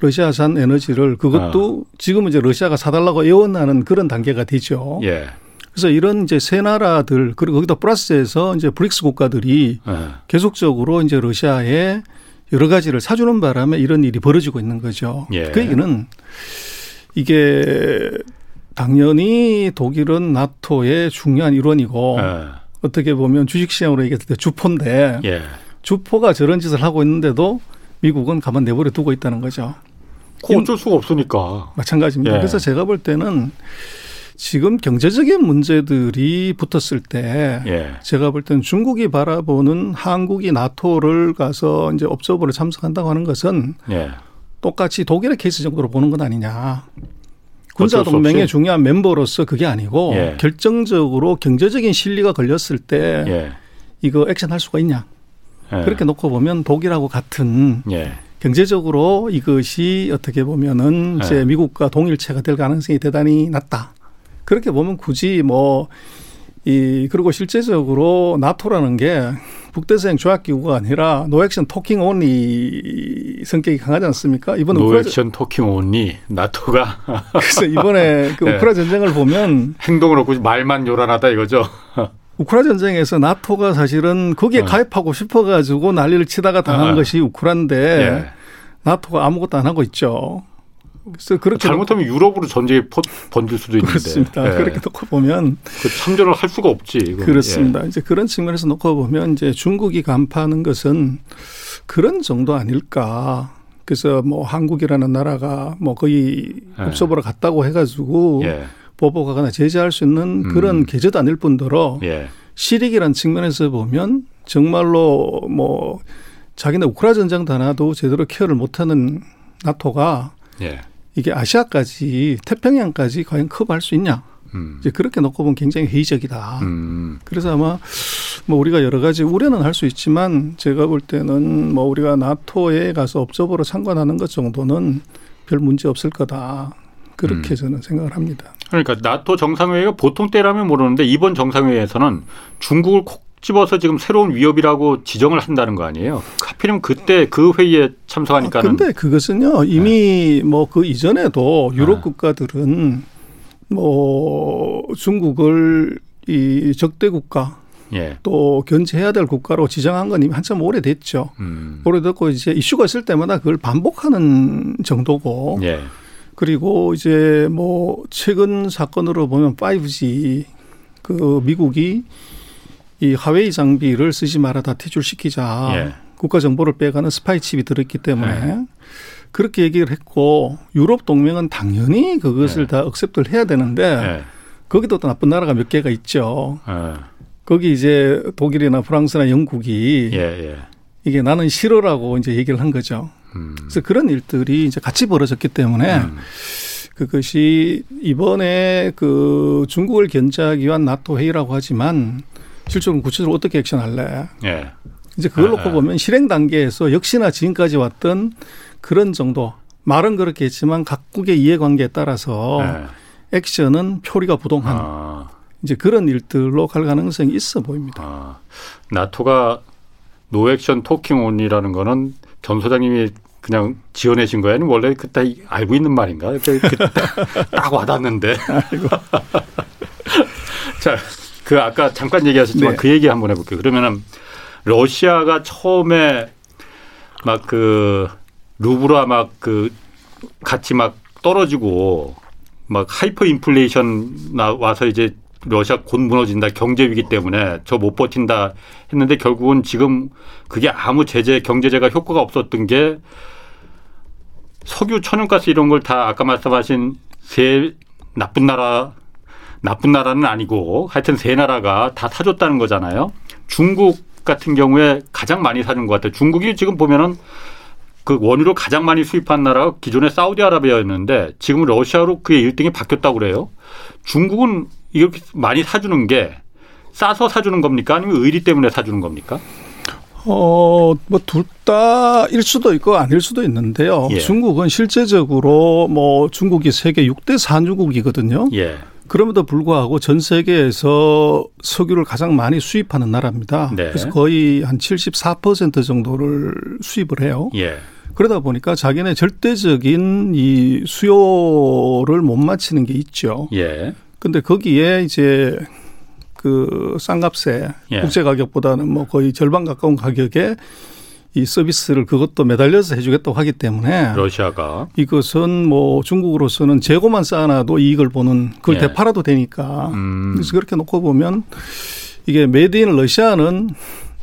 러시아산 에너지를 그것도 어. 지금은 이제 러시아가 사달라고 애원하는 그런 단계가 되죠. 예. 그래서 이런 이제 세 나라들 그리고 거기다 플러스해서 이제 브릭스 국가들이 예. 계속적으로 이제 러시아에 여러 가지를 사주는 바람에 이런 일이 벌어지고 있는 거죠. 예. 그 얘기는 이게 당연히 독일은 나토의 중요한 일원이고 예. 어떻게 보면 주식시장으로 얘기했을 때 주포인데 예. 주포가 저런 짓을 하고 있는데도 미국은 가만 내버려 두고 있다는 거죠. 그 어쩔 수가 없으니까. 마찬가지입니다. 예. 그래서 제가 볼 때는 지금 경제적인 문제들이 붙었을 때 예. 제가 볼 때는 중국이 바라보는 한국이 나토를 가서 이제 업적으로 참석한다고 하는 것은 예. 똑같이 독일의 케이스 정도로 보는 건 아니냐. 군사 동맹의 중요한 멤버로서 그게 아니고 예. 결정적으로 경제적인 실리가 걸렸을 때 예. 이거 액션할 수가 있냐. 예. 그렇게 놓고 보면 독일하고 같은 예. 경제적으로 이것이 어떻게 보면은 이제 예. 미국과 동일체가 될 가능성이 대단히 낮다. 그렇게 보면 굳이 뭐, 이, 그리고 실제적으로 나토라는 게 북대서양 조약기구가 아니라 No Action Talking Only 성격이 강하지 않습니까? 이번에 No Action 우크라... Talking Only 나토가 *laughs* 그래서 이번에 그 네. 우크라 전쟁을 보면 행동은 없고 말만 요란하다 이거죠. *laughs* 우크라 전쟁에서 나토가 사실은 거기에 어. 가입하고 싶어 가지고 난리를 치다가 당한 어. 것이 우크라인데 예. 나토가 아무것도 안 하고 있죠. 그래서 그렇게 잘못하면 유럽으로 전쟁이 번질 수도 있는데 그렇습니다. 예. 그렇게 놓고 보면 그 참전을 할 수가 없지. 이건. 그렇습니다. 예. 이제 그런 측면에서 놓고 보면 이제 중국이 간파하는 것은 그런 정도 아닐까. 그래서 뭐 한국이라는 나라가 뭐 거의 예. 급sob으로 갔다고 해가지고 예. 보복하거나 제재할 수 있는 그런 음. 계제도 아닐 뿐더러 예. 실익이라는 측면에서 보면 정말로 뭐 자기네 우크라 전쟁 단나도 제대로 케어를 못하는 나토가 예. 이게 아시아까지 태평양까지 과연 커버할 수 있냐? 음. 이제 그렇게 놓고 보면 굉장히 회의적이다. 음. 그래서 아마 뭐 우리가 여러 가지 우려는 할 수 있지만 제가 볼 때는 뭐 우리가 나토에 가서 업적으로 참관하는 것 정도는 별 문제 없을 거다. 그렇게 음. 저는 생각을 합니다. 그러니까 나토 정상회의가 보통 때라면 모르는데 이번 정상회의에서는 중국을 콕 집어서 지금 새로운 위협이라고 지정을 한다는 거 아니에요? 하필이면 그때 그 회의에 참석하니까는. 아, 근데 그것은요 이미 네. 뭐그 이전에도 유럽 네. 국가들은 뭐 중국을 이 적대 국가 예. 또 견제해야 될 국가로 지정한 건 이미 한참 오래됐죠. 음. 오래됐고 이제 이슈가 있을 때마다 그걸 반복하는 정도고. 예. 그리고 이제 뭐 최근 사건으로 보면 5G 그 미국이 이 화웨이 장비를 쓰지 마라 다 퇴출시키자. 예. 국가 정보를 빼가는 스파이 칩이 들었기 때문에 예. 그렇게 얘기를 했고 유럽 동맹은 당연히 그것을 예. 다 accept를 해야 되는데 예. 거기도 또 나쁜 나라가 몇 개가 있죠. 예. 거기 이제 독일이나 프랑스나 영국이 예, 이게 나는 싫어라고 이제 얘기를 한 거죠. 음. 그래서 그런 일들이 이제 같이 벌어졌기 때문에 음. 그것이 이번에 그 중국을 견제하기 위한 나토 회의라고 하지만 실적으로 구체적으로 어떻게 액션할래? 예. 이제 그걸 놓고 예. 보면 실행 단계에서 역시나 지금까지 왔던 그런 정도 말은 그렇게 했지만 각국의 이해관계에 따라서 예. 액션은 표리가 부동한 아. 이제 그런 일들로 갈 가능성이 있어 보입니다. 아. 나토가 노액션 토킹 온이라는 거는 전 소장님이 그냥 지어내신 거예요? 아니면 원래 그때 알고 있는 말인가? 딱 와닿는데. *laughs* *laughs* 자, 그 아까 잠깐 얘기하셨지만 네. 그 얘기 한번 해볼게요. 그러면은 러시아가 처음에 막 그 루블화 막 그 가치 막 떨어지고 막 하이퍼 인플레이션 나 와서 이제 러시아 곧 무너진다 경제 위기 때문에 저 못 버틴다 했는데 결국은 지금 그게 아무 제재 경제제가 효과가 없었던 게 석유 천연가스 이런 걸 다 아까 말씀하신 세 나쁜 나라 나쁜 나라는 아니고 하여튼 세 나라가 다 사줬다는 거잖아요. 중국 같은 경우에 가장 많이 사준 것 같아요. 중국이 지금 보면은 그 원유를 가장 많이 수입한 나라가 기존에 사우디아라비아였는데 지금 러시아로 그게 1등이 바뀌었다고 그래요. 중국은 이렇게 많이 사주는 게 싸서 사주는 겁니까? 아니면 의리 때문에 사주는 겁니까? 어, 뭐, 둘 다일 수도 있고 아닐 수도 있는데요. 예. 중국은 실제적으로 뭐 중국이 세계 6대 산유국이거든요. 예. 그럼에도 불구하고 전 세계에서 석유를 가장 많이 수입하는 나라입니다. 네. 그래서 거의 한 74% 정도를 수입을 해요. 예. 그러다 보니까 자기네 절대적인 이 수요를 못 맞추는 게 있죠. 예. 근데 거기에 이제 그 싼값에 예. 국제 가격보다는 뭐 거의 절반 가까운 가격에 이 서비스를 그것도 매달려서 해주겠다고 하기 때문에 러시아가 이것은 뭐 중국으로서는 재고만 쌓아놔도 이익을 보는 그걸 예. 되팔아도 되니까 음. 그래서 그렇게 놓고 보면 이게 made in Russia는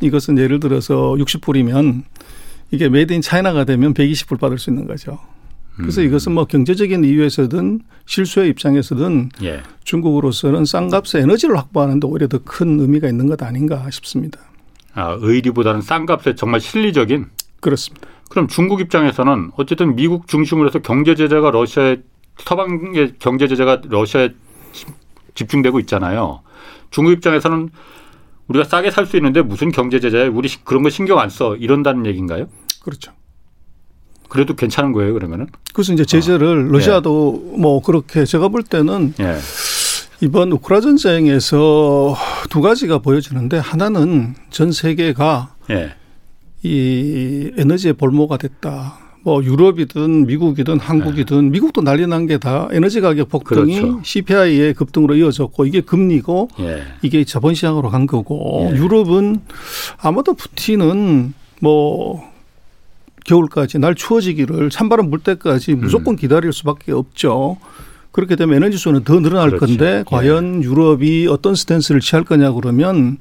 이것은 예를 들어서 60불이면 이게 made in China가 되면 120불 받을 수 있는 거죠. 그래서 음. 이것은 뭐 경제적인 이유에서든 실수의 입장에서든 예. 중국으로서는 싼 값에 에너지를 확보하는데 오히려 더 큰 의미가 있는 것 아닌가 싶습니다. 아, 의리보다는 싼 값에 정말 실리적인 그렇습니다. 그럼 중국 입장에서는 어쨌든 미국 중심으로 해서 경제 제재가 러시아에 서방의 경제 제재가 러시아에 집중되고 있잖아요. 중국 입장에서는 우리가 싸게 살 수 있는데 무슨 경제 제재 우리 그런 거 신경 안 써 이런다는 얘기인가요? 그렇죠. 그래도 괜찮은 거예요, 그러면은? 그래서 이제 제재를 어. 러시아도 예. 뭐 그렇게 제가 볼 때는 예. 이번 우크라 전쟁에서 두 가지가 보여지는데 하나는 전 세계가 예. 이 에너지의 볼모가 됐다. 뭐 유럽이든 미국이든 한국이든 네. 미국도 난리 난 게 다 에너지 가격 폭등이 그렇죠. CPI의 급등으로 이어졌고 이게 금리고 예. 이게 자본 시장으로 간 거고 예. 유럽은 아마도 푸틴은 뭐 겨울까지 날 추워지기를 찬바람 불 때까지 무조건 음. 기다릴 수밖에 없죠. 그렇게 되면 에너지 수는 더 늘어날 그렇지. 건데 예. 과연 유럽이 어떤 스탠스를 취할 거냐 그러면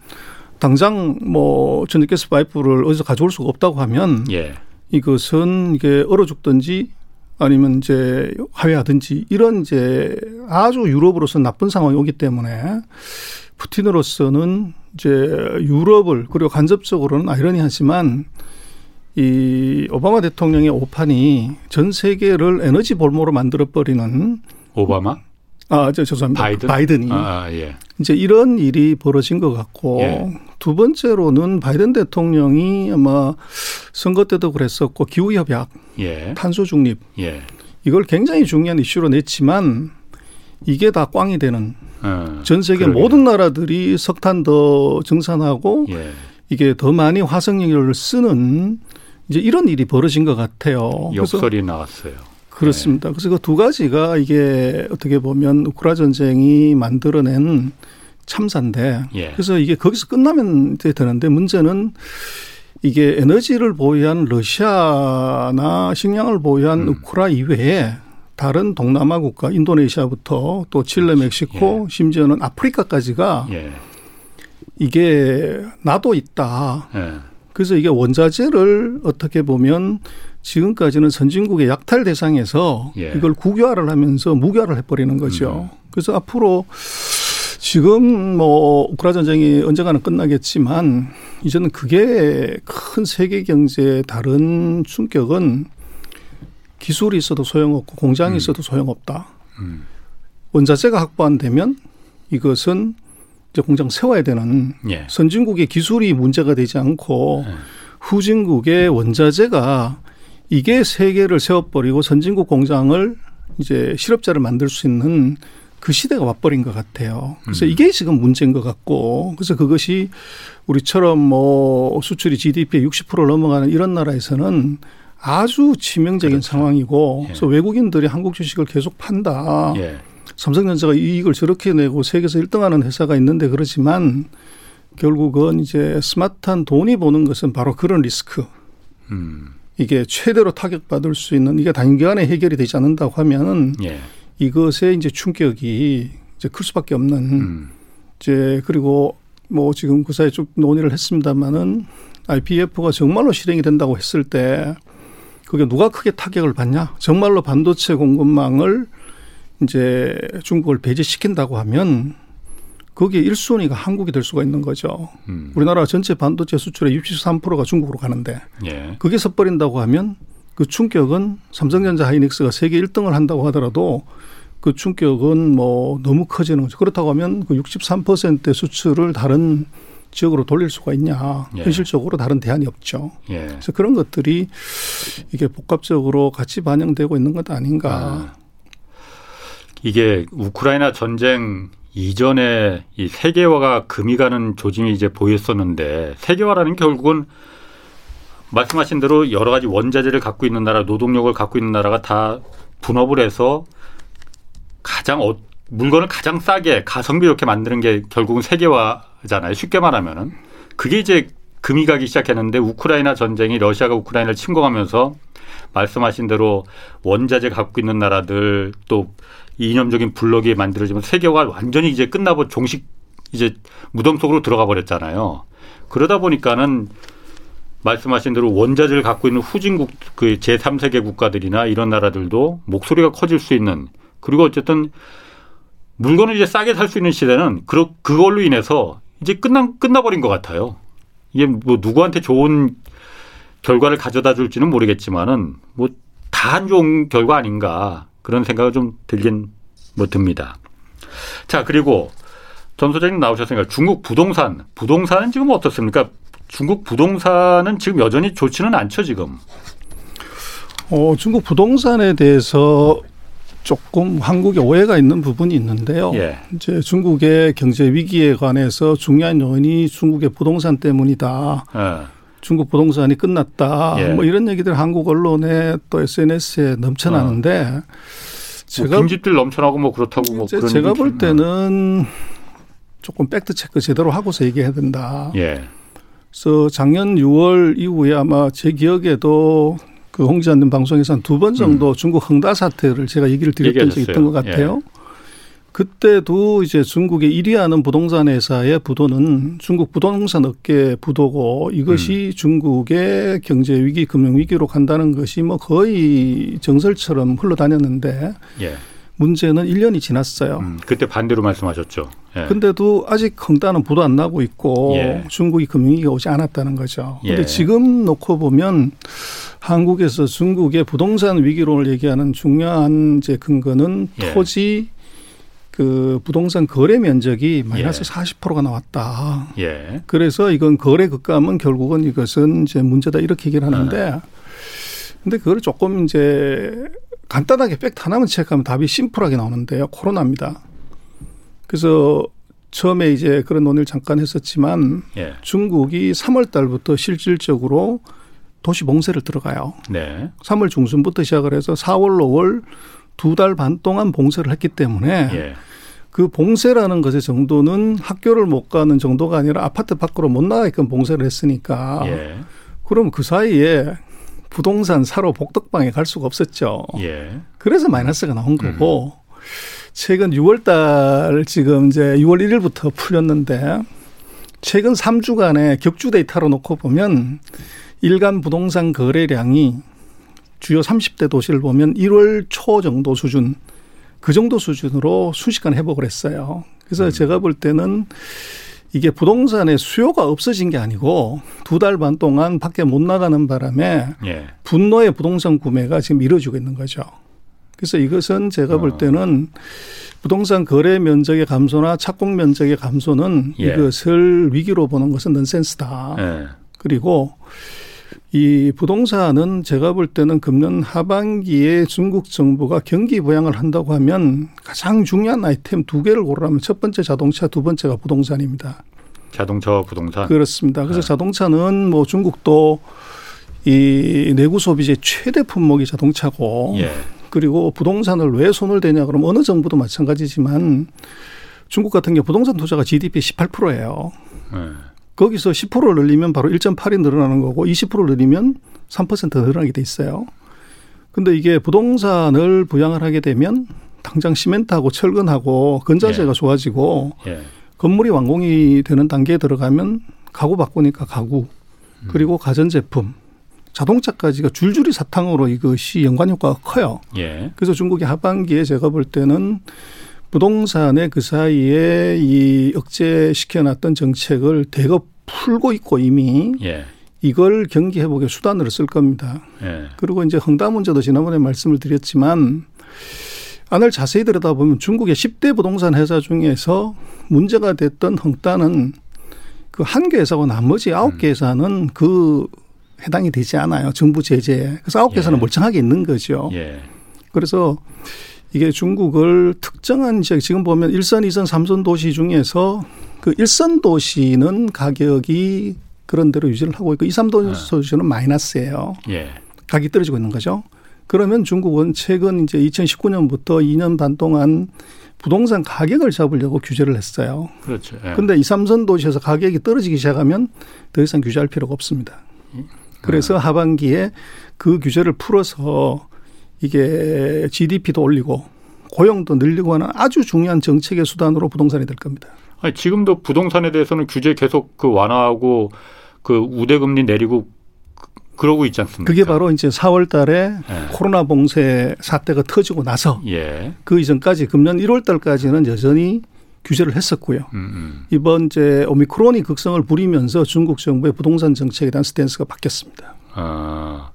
당장 뭐 전기가스 파이프를 어디서 가져올 수가 없다고 하면 예. 이것은 이게 얼어 죽든지 아니면 이제 화해하든지 이런 이제 아주 유럽으로서 나쁜 상황이 오기 때문에 푸틴으로서는 이제 유럽을 그리고 간접적으로는 아이러니하지만 이 오바마 대통령의 오판이 전 세계를 에너지 볼모로 만들어 버리는 오바마? 아, 저 죄송합니다. 바이든? 바이든이 아, 아, 예. 이제 이런 일이 벌어진 것 같고 예. 두 번째로는 바이든 대통령이 아마 선거 때도 그랬었고 기후 협약, 예. 탄소 중립 예. 이걸 굉장히 중요한 이슈로 냈지만 이게 다 꽝이 되는 어, 전 세계 그러게요. 모든 나라들이 석탄 더 증산하고 예. 이게 더 많이 화석 연료를 쓰는 이제 이런 일이 벌어진 것 같아요. 역설이 나왔어요. 그렇습니다. 네. 그래서 그 두 가지가 이게 어떻게 보면 우크라 전쟁이 만들어낸 참사인데 예. 그래서 이게 거기서 끝나면 되는데 문제는 이게 에너지를 보유한 러시아나 식량을 보유한 음. 우크라 이외에 다른 동남아 국가 인도네시아부터 또 칠레 멕시코 예. 심지어는 아프리카까지가 예. 이게 나도 있다. 예. 그래서 이게 원자재를 어떻게 보면 지금까지는 선진국의 약탈 대상에서 예. 이걸 국유화를 하면서 무교화를 해버리는 거죠. 음. 그래서 앞으로 지금 뭐 우크라 전쟁이 언젠가는 끝나겠지만 이제는 그게 큰 세계 경제에 다른 충격은 기술이 있어도 소용없고 공장이 음. 있어도 소용없다. 음. 원자재가 확보 안 되면 이것은 이제 공장 세워야 되는 예. 선진국의 기술이 문제가 되지 않고 예. 후진국의 원자재가 이게 세계를 세워버리고 선진국 공장을 이제 실업자를 만들 수 있는 그 시대가 와버린 것 같아요. 그래서 음. 이게 지금 문제인 것 같고 그래서 그것이 우리처럼 뭐 수출이 GDP의 60%를 넘어가는 이런 나라에서는 아주 치명적인 그렇죠. 상황이고 예. 그래서 외국인들이 한국 주식을 계속 판다. 예. 삼성전자가 이익을 저렇게 내고 세계에서 1등하는 회사가 있는데 그렇지만 결국은 이제 스마트한 돈이 보는 것은 바로 그런 리스크. 음. 이게 최대로 타격받을 수 있는 이게 단기간에 해결이 되지 않는다고 하면은 예. 이것의 이제 충격이 이제 클 수밖에 없는 음. 이제 그리고 뭐 지금 그 사이에 쭉 논의를 했습니다마는 IPF가 정말로 실행이 된다고 했을 때 그게 누가 크게 타격을 받냐? 정말로 반도체 공급망을 이제 중국을 배제시킨다고 하면 거기에 1순위가 한국이 될 수가 있는 거죠. 음. 우리나라 전체 반도체 수출의 63%가 중국으로 가는데 예. 그게 섣버린다고 하면 그 충격은 삼성전자 하이닉스가 세계 1등을 한다고 하더라도 그 충격은 뭐 너무 커지는 거죠. 그렇다고 하면 그 63%의 수출을 다른 지역으로 돌릴 수가 있냐. 예. 현실적으로 다른 대안이 없죠. 예. 그래서 그런 것들이 이게 복합적으로 같이 반영되고 있는 것 아닌가. 아. 이게 우크라이나 전쟁 이전에 이 세계화가 금이 가는 조짐이 이제 보였었는데 세계화라는 결국은 말씀하신 대로 여러 가지 원자재를 갖고 있는 나라, 노동력을 갖고 있는 나라가 다 분업을 해서 가장 어, 물건을 가장 싸게 가성비 좋게 만드는 게 결국은 세계화잖아요. 쉽게 말하면은 그게 이제 금이 가기 시작했는데 우크라이나 전쟁이 러시아가 우크라이나를 침공하면서 말씀하신 대로 원자재 갖고 있는 나라들 또 이념적인 블록이 만들어지면 세계가 완전히 이제 끝나고 종식 이제 무덤 속으로 들어가 버렸잖아요. 그러다 보니까는 말씀하신 대로 원자재를 갖고 있는 후진국 그 제3세계 국가들이나 이런 나라들도 목소리가 커질 수 있는 그리고 어쨌든 물건을 이제 싸게 살 수 있는 시대는 그 그걸로 인해서 이제 끝나 끝나버린 것 같아요. 이게 뭐 누구한테 좋은 결과를 가져다 줄지는 모르겠지만은 뭐 다 안 좋은 결과 아닌가 그런 생각을 좀 들긴 뭐 듭니다. 자 그리고 전 소장님 나오셨으니까 중국 부동산 부동산은 지금 어떻습니까? 중국 부동산은 지금 여전히 좋지는 않죠 지금. 어 중국 부동산에 대해서 조금 한국에 오해가 있는 부분이 있는데요. 예. 이제 중국의 경제 위기에 관해서 중요한 요인이 중국의 부동산 때문이다. 예. 중국 부동산이 끝났다. 예. 뭐 이런 얘기들 한국 언론에 또 SNS에 넘쳐나는데 어. 제가 뭐 빈집들 넘쳐나고 뭐 그렇다고 뭐 그런 제가 볼 때는 조금 팩트 체크 제대로 하고서 얘기해야 된다. 예. 그래서 작년 6월 이후에 아마 제 기억에도 그 홍지아님 방송에서 한 두 번 정도 음. 중국 흥다 사태를 제가 얘기를 드렸던 적이 있던 것 같아요. 예. 그때도 이제 중국의 1위 하는 부동산 회사의 부도는 중국 부동산 업계 부도고 이것이 음. 중국의 경제 위기, 금융 위기로 간다는 것이 뭐 거의 정설처럼 흘러다녔는데 예. 문제는 1년이 지났어요. 음, 그때 반대로 말씀하셨죠. 예. 근데도 아직 흥다는 부도 안 나고 있고 예. 중국이 금융위기가 오지 않았다는 거죠. 그런데 예. 지금 놓고 보면 한국에서 중국의 부동산 위기론을 얘기하는 중요한 이제 근거는 예. 토지 그 부동산 거래 면적이 마이너스 예. 40%가 나왔다. 예. 그래서 이건 거래 급감은 결국은 이것은 이제 문제다 이렇게 얘기를 하는데 아. 근데 그걸 조금 이제 간단하게 팩트 하나만 체크하면 답이 심플하게 나오는데요. 코로나입니다. 그래서 처음에 이제 그런 논의를 잠깐 했었지만 예. 중국이 3월 달부터 실질적으로 도시 봉쇄를 들어가요. 네. 3월 중순부터 시작을 해서 4월, 5월 두 달 반 동안 봉쇄를 했기 때문에 예. 그 봉쇄라는 것의 정도는 학교를 못 가는 정도가 아니라 아파트 밖으로 못 나가게끔 봉쇄를 했으니까 예. 그럼 그 사이에 부동산 사러 복덕방에 갈 수가 없었죠. 예. 그래서 마이너스가 나온 거고 음. 최근 6월 달 지금 이제 6월 1일부터 풀렸는데 최근 3주간의 격주 데이터로 놓고 보면 일간 부동산 거래량이 주요 30대 도시를 보면 1월 초 정도 수준 그 정도 수준으로 순식간에 회복을 했어요. 그래서 음. 제가 볼 때는 이게 부동산의 수요가 없어진 게 아니고 두 달 반 동안 밖에 못 나가는 바람에 예. 분노의 부동산 구매가 지금 이루어지고 있는 거죠. 그래서 이것은 제가 볼 어. 때는 부동산 거래 면적의 감소나 착공 면적의 감소는 예. 이것을 위기로 보는 것은 넌센스다. 예. 그리고 이 부동산은 제가 볼 때는 금년 하반기에 중국 정부가 경기 부양을 한다고 하면 가장 중요한 아이템 두 개를 고르라면 첫 번째 자동차, 두 번째가 부동산입니다. 자동차와 부동산. 그렇습니다. 그래서 네. 자동차는 뭐 중국도 이 내구 소비재 최대 품목이 자동차고 예. 그리고 부동산을 왜 손을 대냐 그러면 어느 정부도 마찬가지지만 중국 같은 경우 부동산 투자가 GDP 18%예요. 네. 거기서 10%를 늘리면 바로 1.8이 늘어나는 거고 20%를 늘리면 3% 늘어나게 돼 있어요. 근데 이게 부동산을 부양을 하게 되면 당장 시멘트하고 철근하고 건자재가 예. 좋아지고 예. 건물이 완공이 되는 단계에 들어가면 가구 바꾸니까 가구 그리고 가전제품 자동차까지가 줄줄이 사탕으로 이것이 연관 효과가 커요. 예. 그래서 중국이 하반기에 제가 볼 때는 부동산의 그 사이에 이 억제시켜놨던 정책을 대거 풀고 있고 이미 예. 이걸 경기 회복의 수단으로 쓸 겁니다. 예. 그리고 이제 헝다 문제도 지난번에 말씀을 드렸지만 안을 자세히 들여다보면 중국의 10대 부동산 회사 중에서 문제가 됐던 헝다는 그 한 개 회사고 나머지 아홉 개 음. 회사는 그 해당이 되지 않아요. 정부 제재에. 그래서 아홉 개 회사는 예. 멀쩡하게 있는 거죠. 예. 그래서 이게 중국을 특정한 지역 지금 보면 일선 이선 삼선 도시 중에서 그 일선 도시는 가격이 그런 대로 유지를 하고 있고 이삼선 네. 도시는 마이너스예요. 예. 가격이 떨어지고 있는 거죠. 그러면 중국은 최근 이제 2019년부터 2년 반 동안 부동산 가격을 잡으려고 규제를 했어요. 그렇죠. 예. 근데 2, 3선 도시에서 가격이 떨어지기 시작하면 더 이상 규제할 필요가 없습니다. 그래서 네. 하반기에 그 규제를 풀어서 이게 GDP도 올리고 고용도 늘리고 하는 아주 중요한 정책의 수단으로 부동산이 될 겁니다. 아니, 지금도 부동산에 대해서는 규제 계속 그 완화하고 그 우대금리 내리고 그러고 있지 않습니까? 그게 바로 이제 4월 달에 예. 코로나 봉쇄 사태가 터지고 나서 예. 그 이전까지 금년 1월 달까지는 여전히 규제를 했었고요. 음, 음. 이번 이제 오미크론이 극성을 부리면서 중국 정부의 부동산 정책에 대한 스탠스가 바뀌었습니다. 아.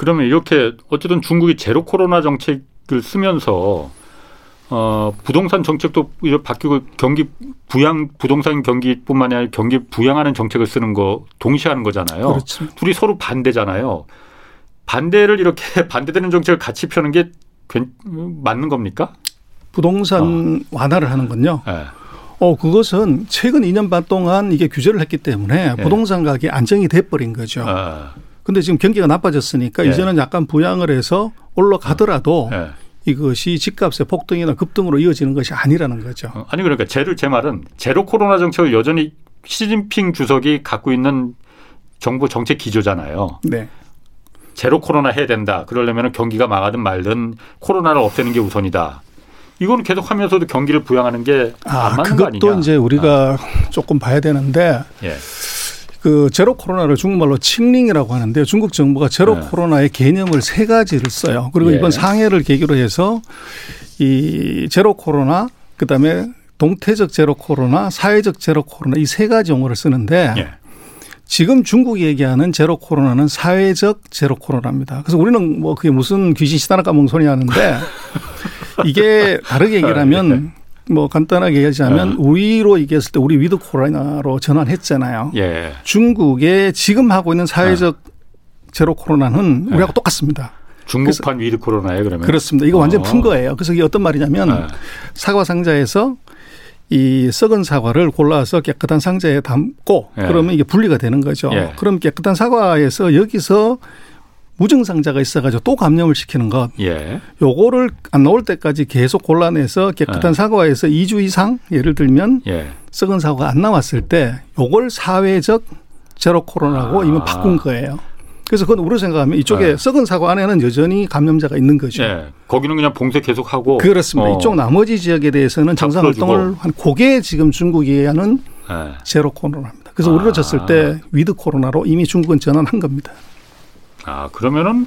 그러면 이렇게 어쨌든 중국이 제로 코로나 정책을 쓰면서 어, 부동산 정책도 바뀌고 경기 부양 부동산 경기뿐만 아니라 경기 부양하는 정책을 쓰는 거 동시에 하는 거잖아요. 그렇죠. 둘이 서로 반대잖아요. 반대를 이렇게 *laughs* 반대되는 정책을 같이 펴는 게 맞는 겁니까? 부동산 어. 완화를 하는 건요. 네. 어, 그것은 최근 2년 반 동안 이게 규제를 했기 때문에 네. 부동산 가격이 안정이 돼 버린 거죠. 아. 근데 지금 경기가 나빠졌으니까 네. 이제는 약간 부양을 해서 올라가더라도 네. 이것이 집값의 폭등이나 급등으로 이어지는 것이 아니라는 거죠. 어, 아니 그러니까 제로 제 말은 제로 코로나 정책을 여전히 시진핑 주석이 갖고 있는 정부 정책 기조잖아요. 네. 제로 코로나 해야 된다. 그러려면 경기가 망하든 말든 코로나를 없애는 게 우선이다. 이거는 계속 하면서도 경기를 부양하는 게안 아, 맞는 거 아니냐. 그것도 이제 우리가 아. 조금 봐야 되는데 예. 그 제로 코로나를 중국말로 칭링이라고 하는데 중국 정부가 제로 네. 코로나의 개념을 세 가지를 써요. 그리고 예. 이번 상해를 계기로 해서 이 제로 코로나 그다음에 동태적 제로 코로나, 사회적 제로 코로나 이 세 가지 용어를 쓰는데 예. 지금 중국이 얘기하는 제로 코로나는 사회적 제로 코로나입니다. 그래서 우리는 뭐 그게 무슨 귀신 씻나락 까먹은 소리 하는데 *laughs* 이게 다르게 얘기를 하면 예. 뭐 간단하게 얘기하자면 어. 우리로 얘기했을 때 우리 위드 코로나로 전환했잖아요. 예. 중국의 지금 하고 있는 사회적 어. 제로 코로나는 예. 우리하고 똑같습니다. 중국판 위드 코로나예요, 그러면? 그렇습니다. 이거 완전 푼 어. 거예요. 그래서 이게 어떤 말이냐면 어. 사과 상자에서 이 썩은 사과를 골라서 깨끗한 상자에 담고 예. 그러면 이게 분리가 되는 거죠. 예. 그럼 깨끗한 사과에서 여기서 무증상자가 있어가지고 또 감염을 시키는 것. 예. 요거를 안 나올 때까지 계속 골라내서 깨끗한 예. 사과에서 2주 이상 예를 들면 예. 썩은 사과가 안 나왔을 때 요걸 사회적 제로 코로나고 아. 이미 바꾼 거예요. 그래서 그건 우리로 생각하면 이쪽에 네. 썩은 사과 안에는 여전히 감염자가 있는 거죠. 네. 거기는 그냥 봉쇄 계속하고 그렇습니다. 어. 이쪽 나머지 지역에 대해서는 정상 활동을 한 그게 지금 중국이 하는 네. 제로 코로나입니다. 그래서 아. 우리로 쳤을 때 위드 코로나로 이미 중국은 전환한 겁니다. 아 그러면은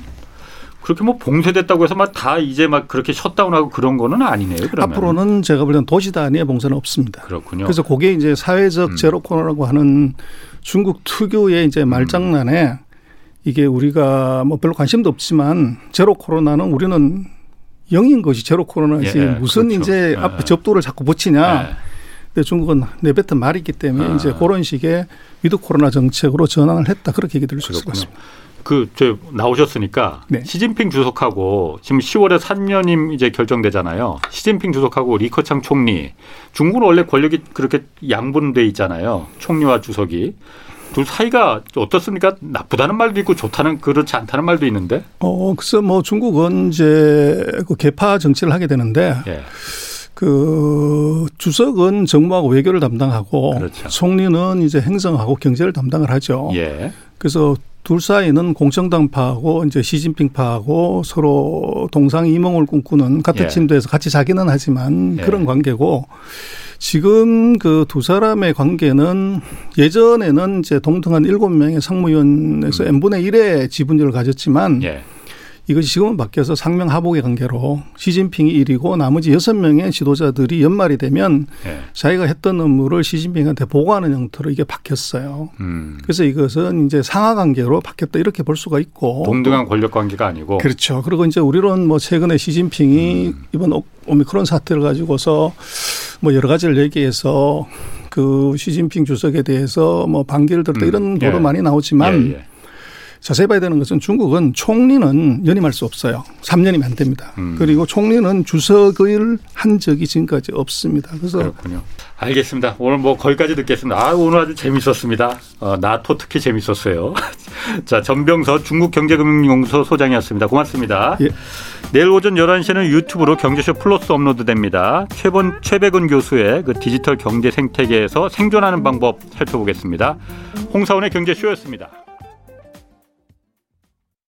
그렇게 뭐 봉쇄됐다고 해서 막 다 이제 막 그렇게 셧다운하고 그런 거는 아니네요. 그러면 앞으로는 제가 볼 때는 도시 단위의 봉쇄는 없습니다. 그렇군요. 그래서 그게 이제 사회적 음. 제로 코로나라고 하는 중국 특유의 이제 말장난에 음. 이게 우리가 뭐 별로 관심도 없지만 제로 코로나는 우리는 영인 것이 제로 코로나지 예, 무슨 그렇죠. 이제 예. 앞에 접두를 자꾸 붙이냐. 예. 근데 중국은 내뱉은 말이기 때문에 아. 이제 그런 식의 위드 코로나 정책으로 전환을 했다 그렇게 얘기 들을 수 있을 것 같습니다. 그저 나오셨으니까 네. 시진핑 주석하고 지금 10월에 3연임 이제 결정되잖아요. 시진핑 주석하고 리커창 총리 중국은 원래 권력이 그렇게 양분돼 있잖아요. 총리와 주석이 둘 사이가 어떻습니까? 나쁘다는 말도 있고 좋다는 그렇지 않다는 말도 있는데. 어, 글쎄 뭐 중국은 이제 그 개파 정치를 하게 되는데. 예. 그 주석은 정무하고 외교를 담당하고 그렇죠. 총리는 이제 행정하고 경제를 담당을 하죠. 예. 그래서 둘 사이는 공정당파하고 이제 시진핑파하고 서로 동상이몽을 꿈꾸는 같은 예. 침대에서 같이 자기는 하지만 예. 그런 관계고 지금 그 두 사람의 관계는 예전에는 이제 동등한 일곱 명의 상무위원에서 음. n분의 1의 지분율을 가졌지만 예. 이것이 지금은 바뀌어서 상명하복의 관계로 시진핑이 1위고 나머지 6명의 지도자들이 연말이 되면 네. 자기가 했던 업무를 시진핑한테 보고하는 형태로 이게 바뀌었어요. 음. 그래서 이것은 이제 상하 관계로 바뀌었다 이렇게 볼 수가 있고 동등한 권력 관계가 아니고 그렇죠. 그리고 이제 우리로는 뭐 최근에 시진핑이 음. 이번 오미크론 사태를 가지고서 뭐 여러 가지를 얘기해서 그 시진핑 주석에 대해서 뭐 반기를 들다 음. 이런 보도 예. 많이 나오지만 예, 예. 자세히 봐야 되는 것은 중국은 총리는 연임할 수 없어요. 3년이면 안 됩니다. 음. 그리고 총리는 주석을 한 적이 지금까지 없습니다. 그래서 그렇군요. 알겠습니다. 오늘 뭐 거기까지 듣겠습니다. 아, 오늘 아주 재밌었습니다. 어, 나토 특히 재밌었어요. *laughs* 자, 전병서 중국경제금융연구소 소장이었습니다. 고맙습니다. 예. 내일 오전 11시는 유튜브로 경제쇼 플러스 업로드됩니다. 최본, 최백은 교수의 그 디지털 경제 생태계에서 생존하는 방법 살펴보겠습니다. 홍사원의 경제쇼였습니다.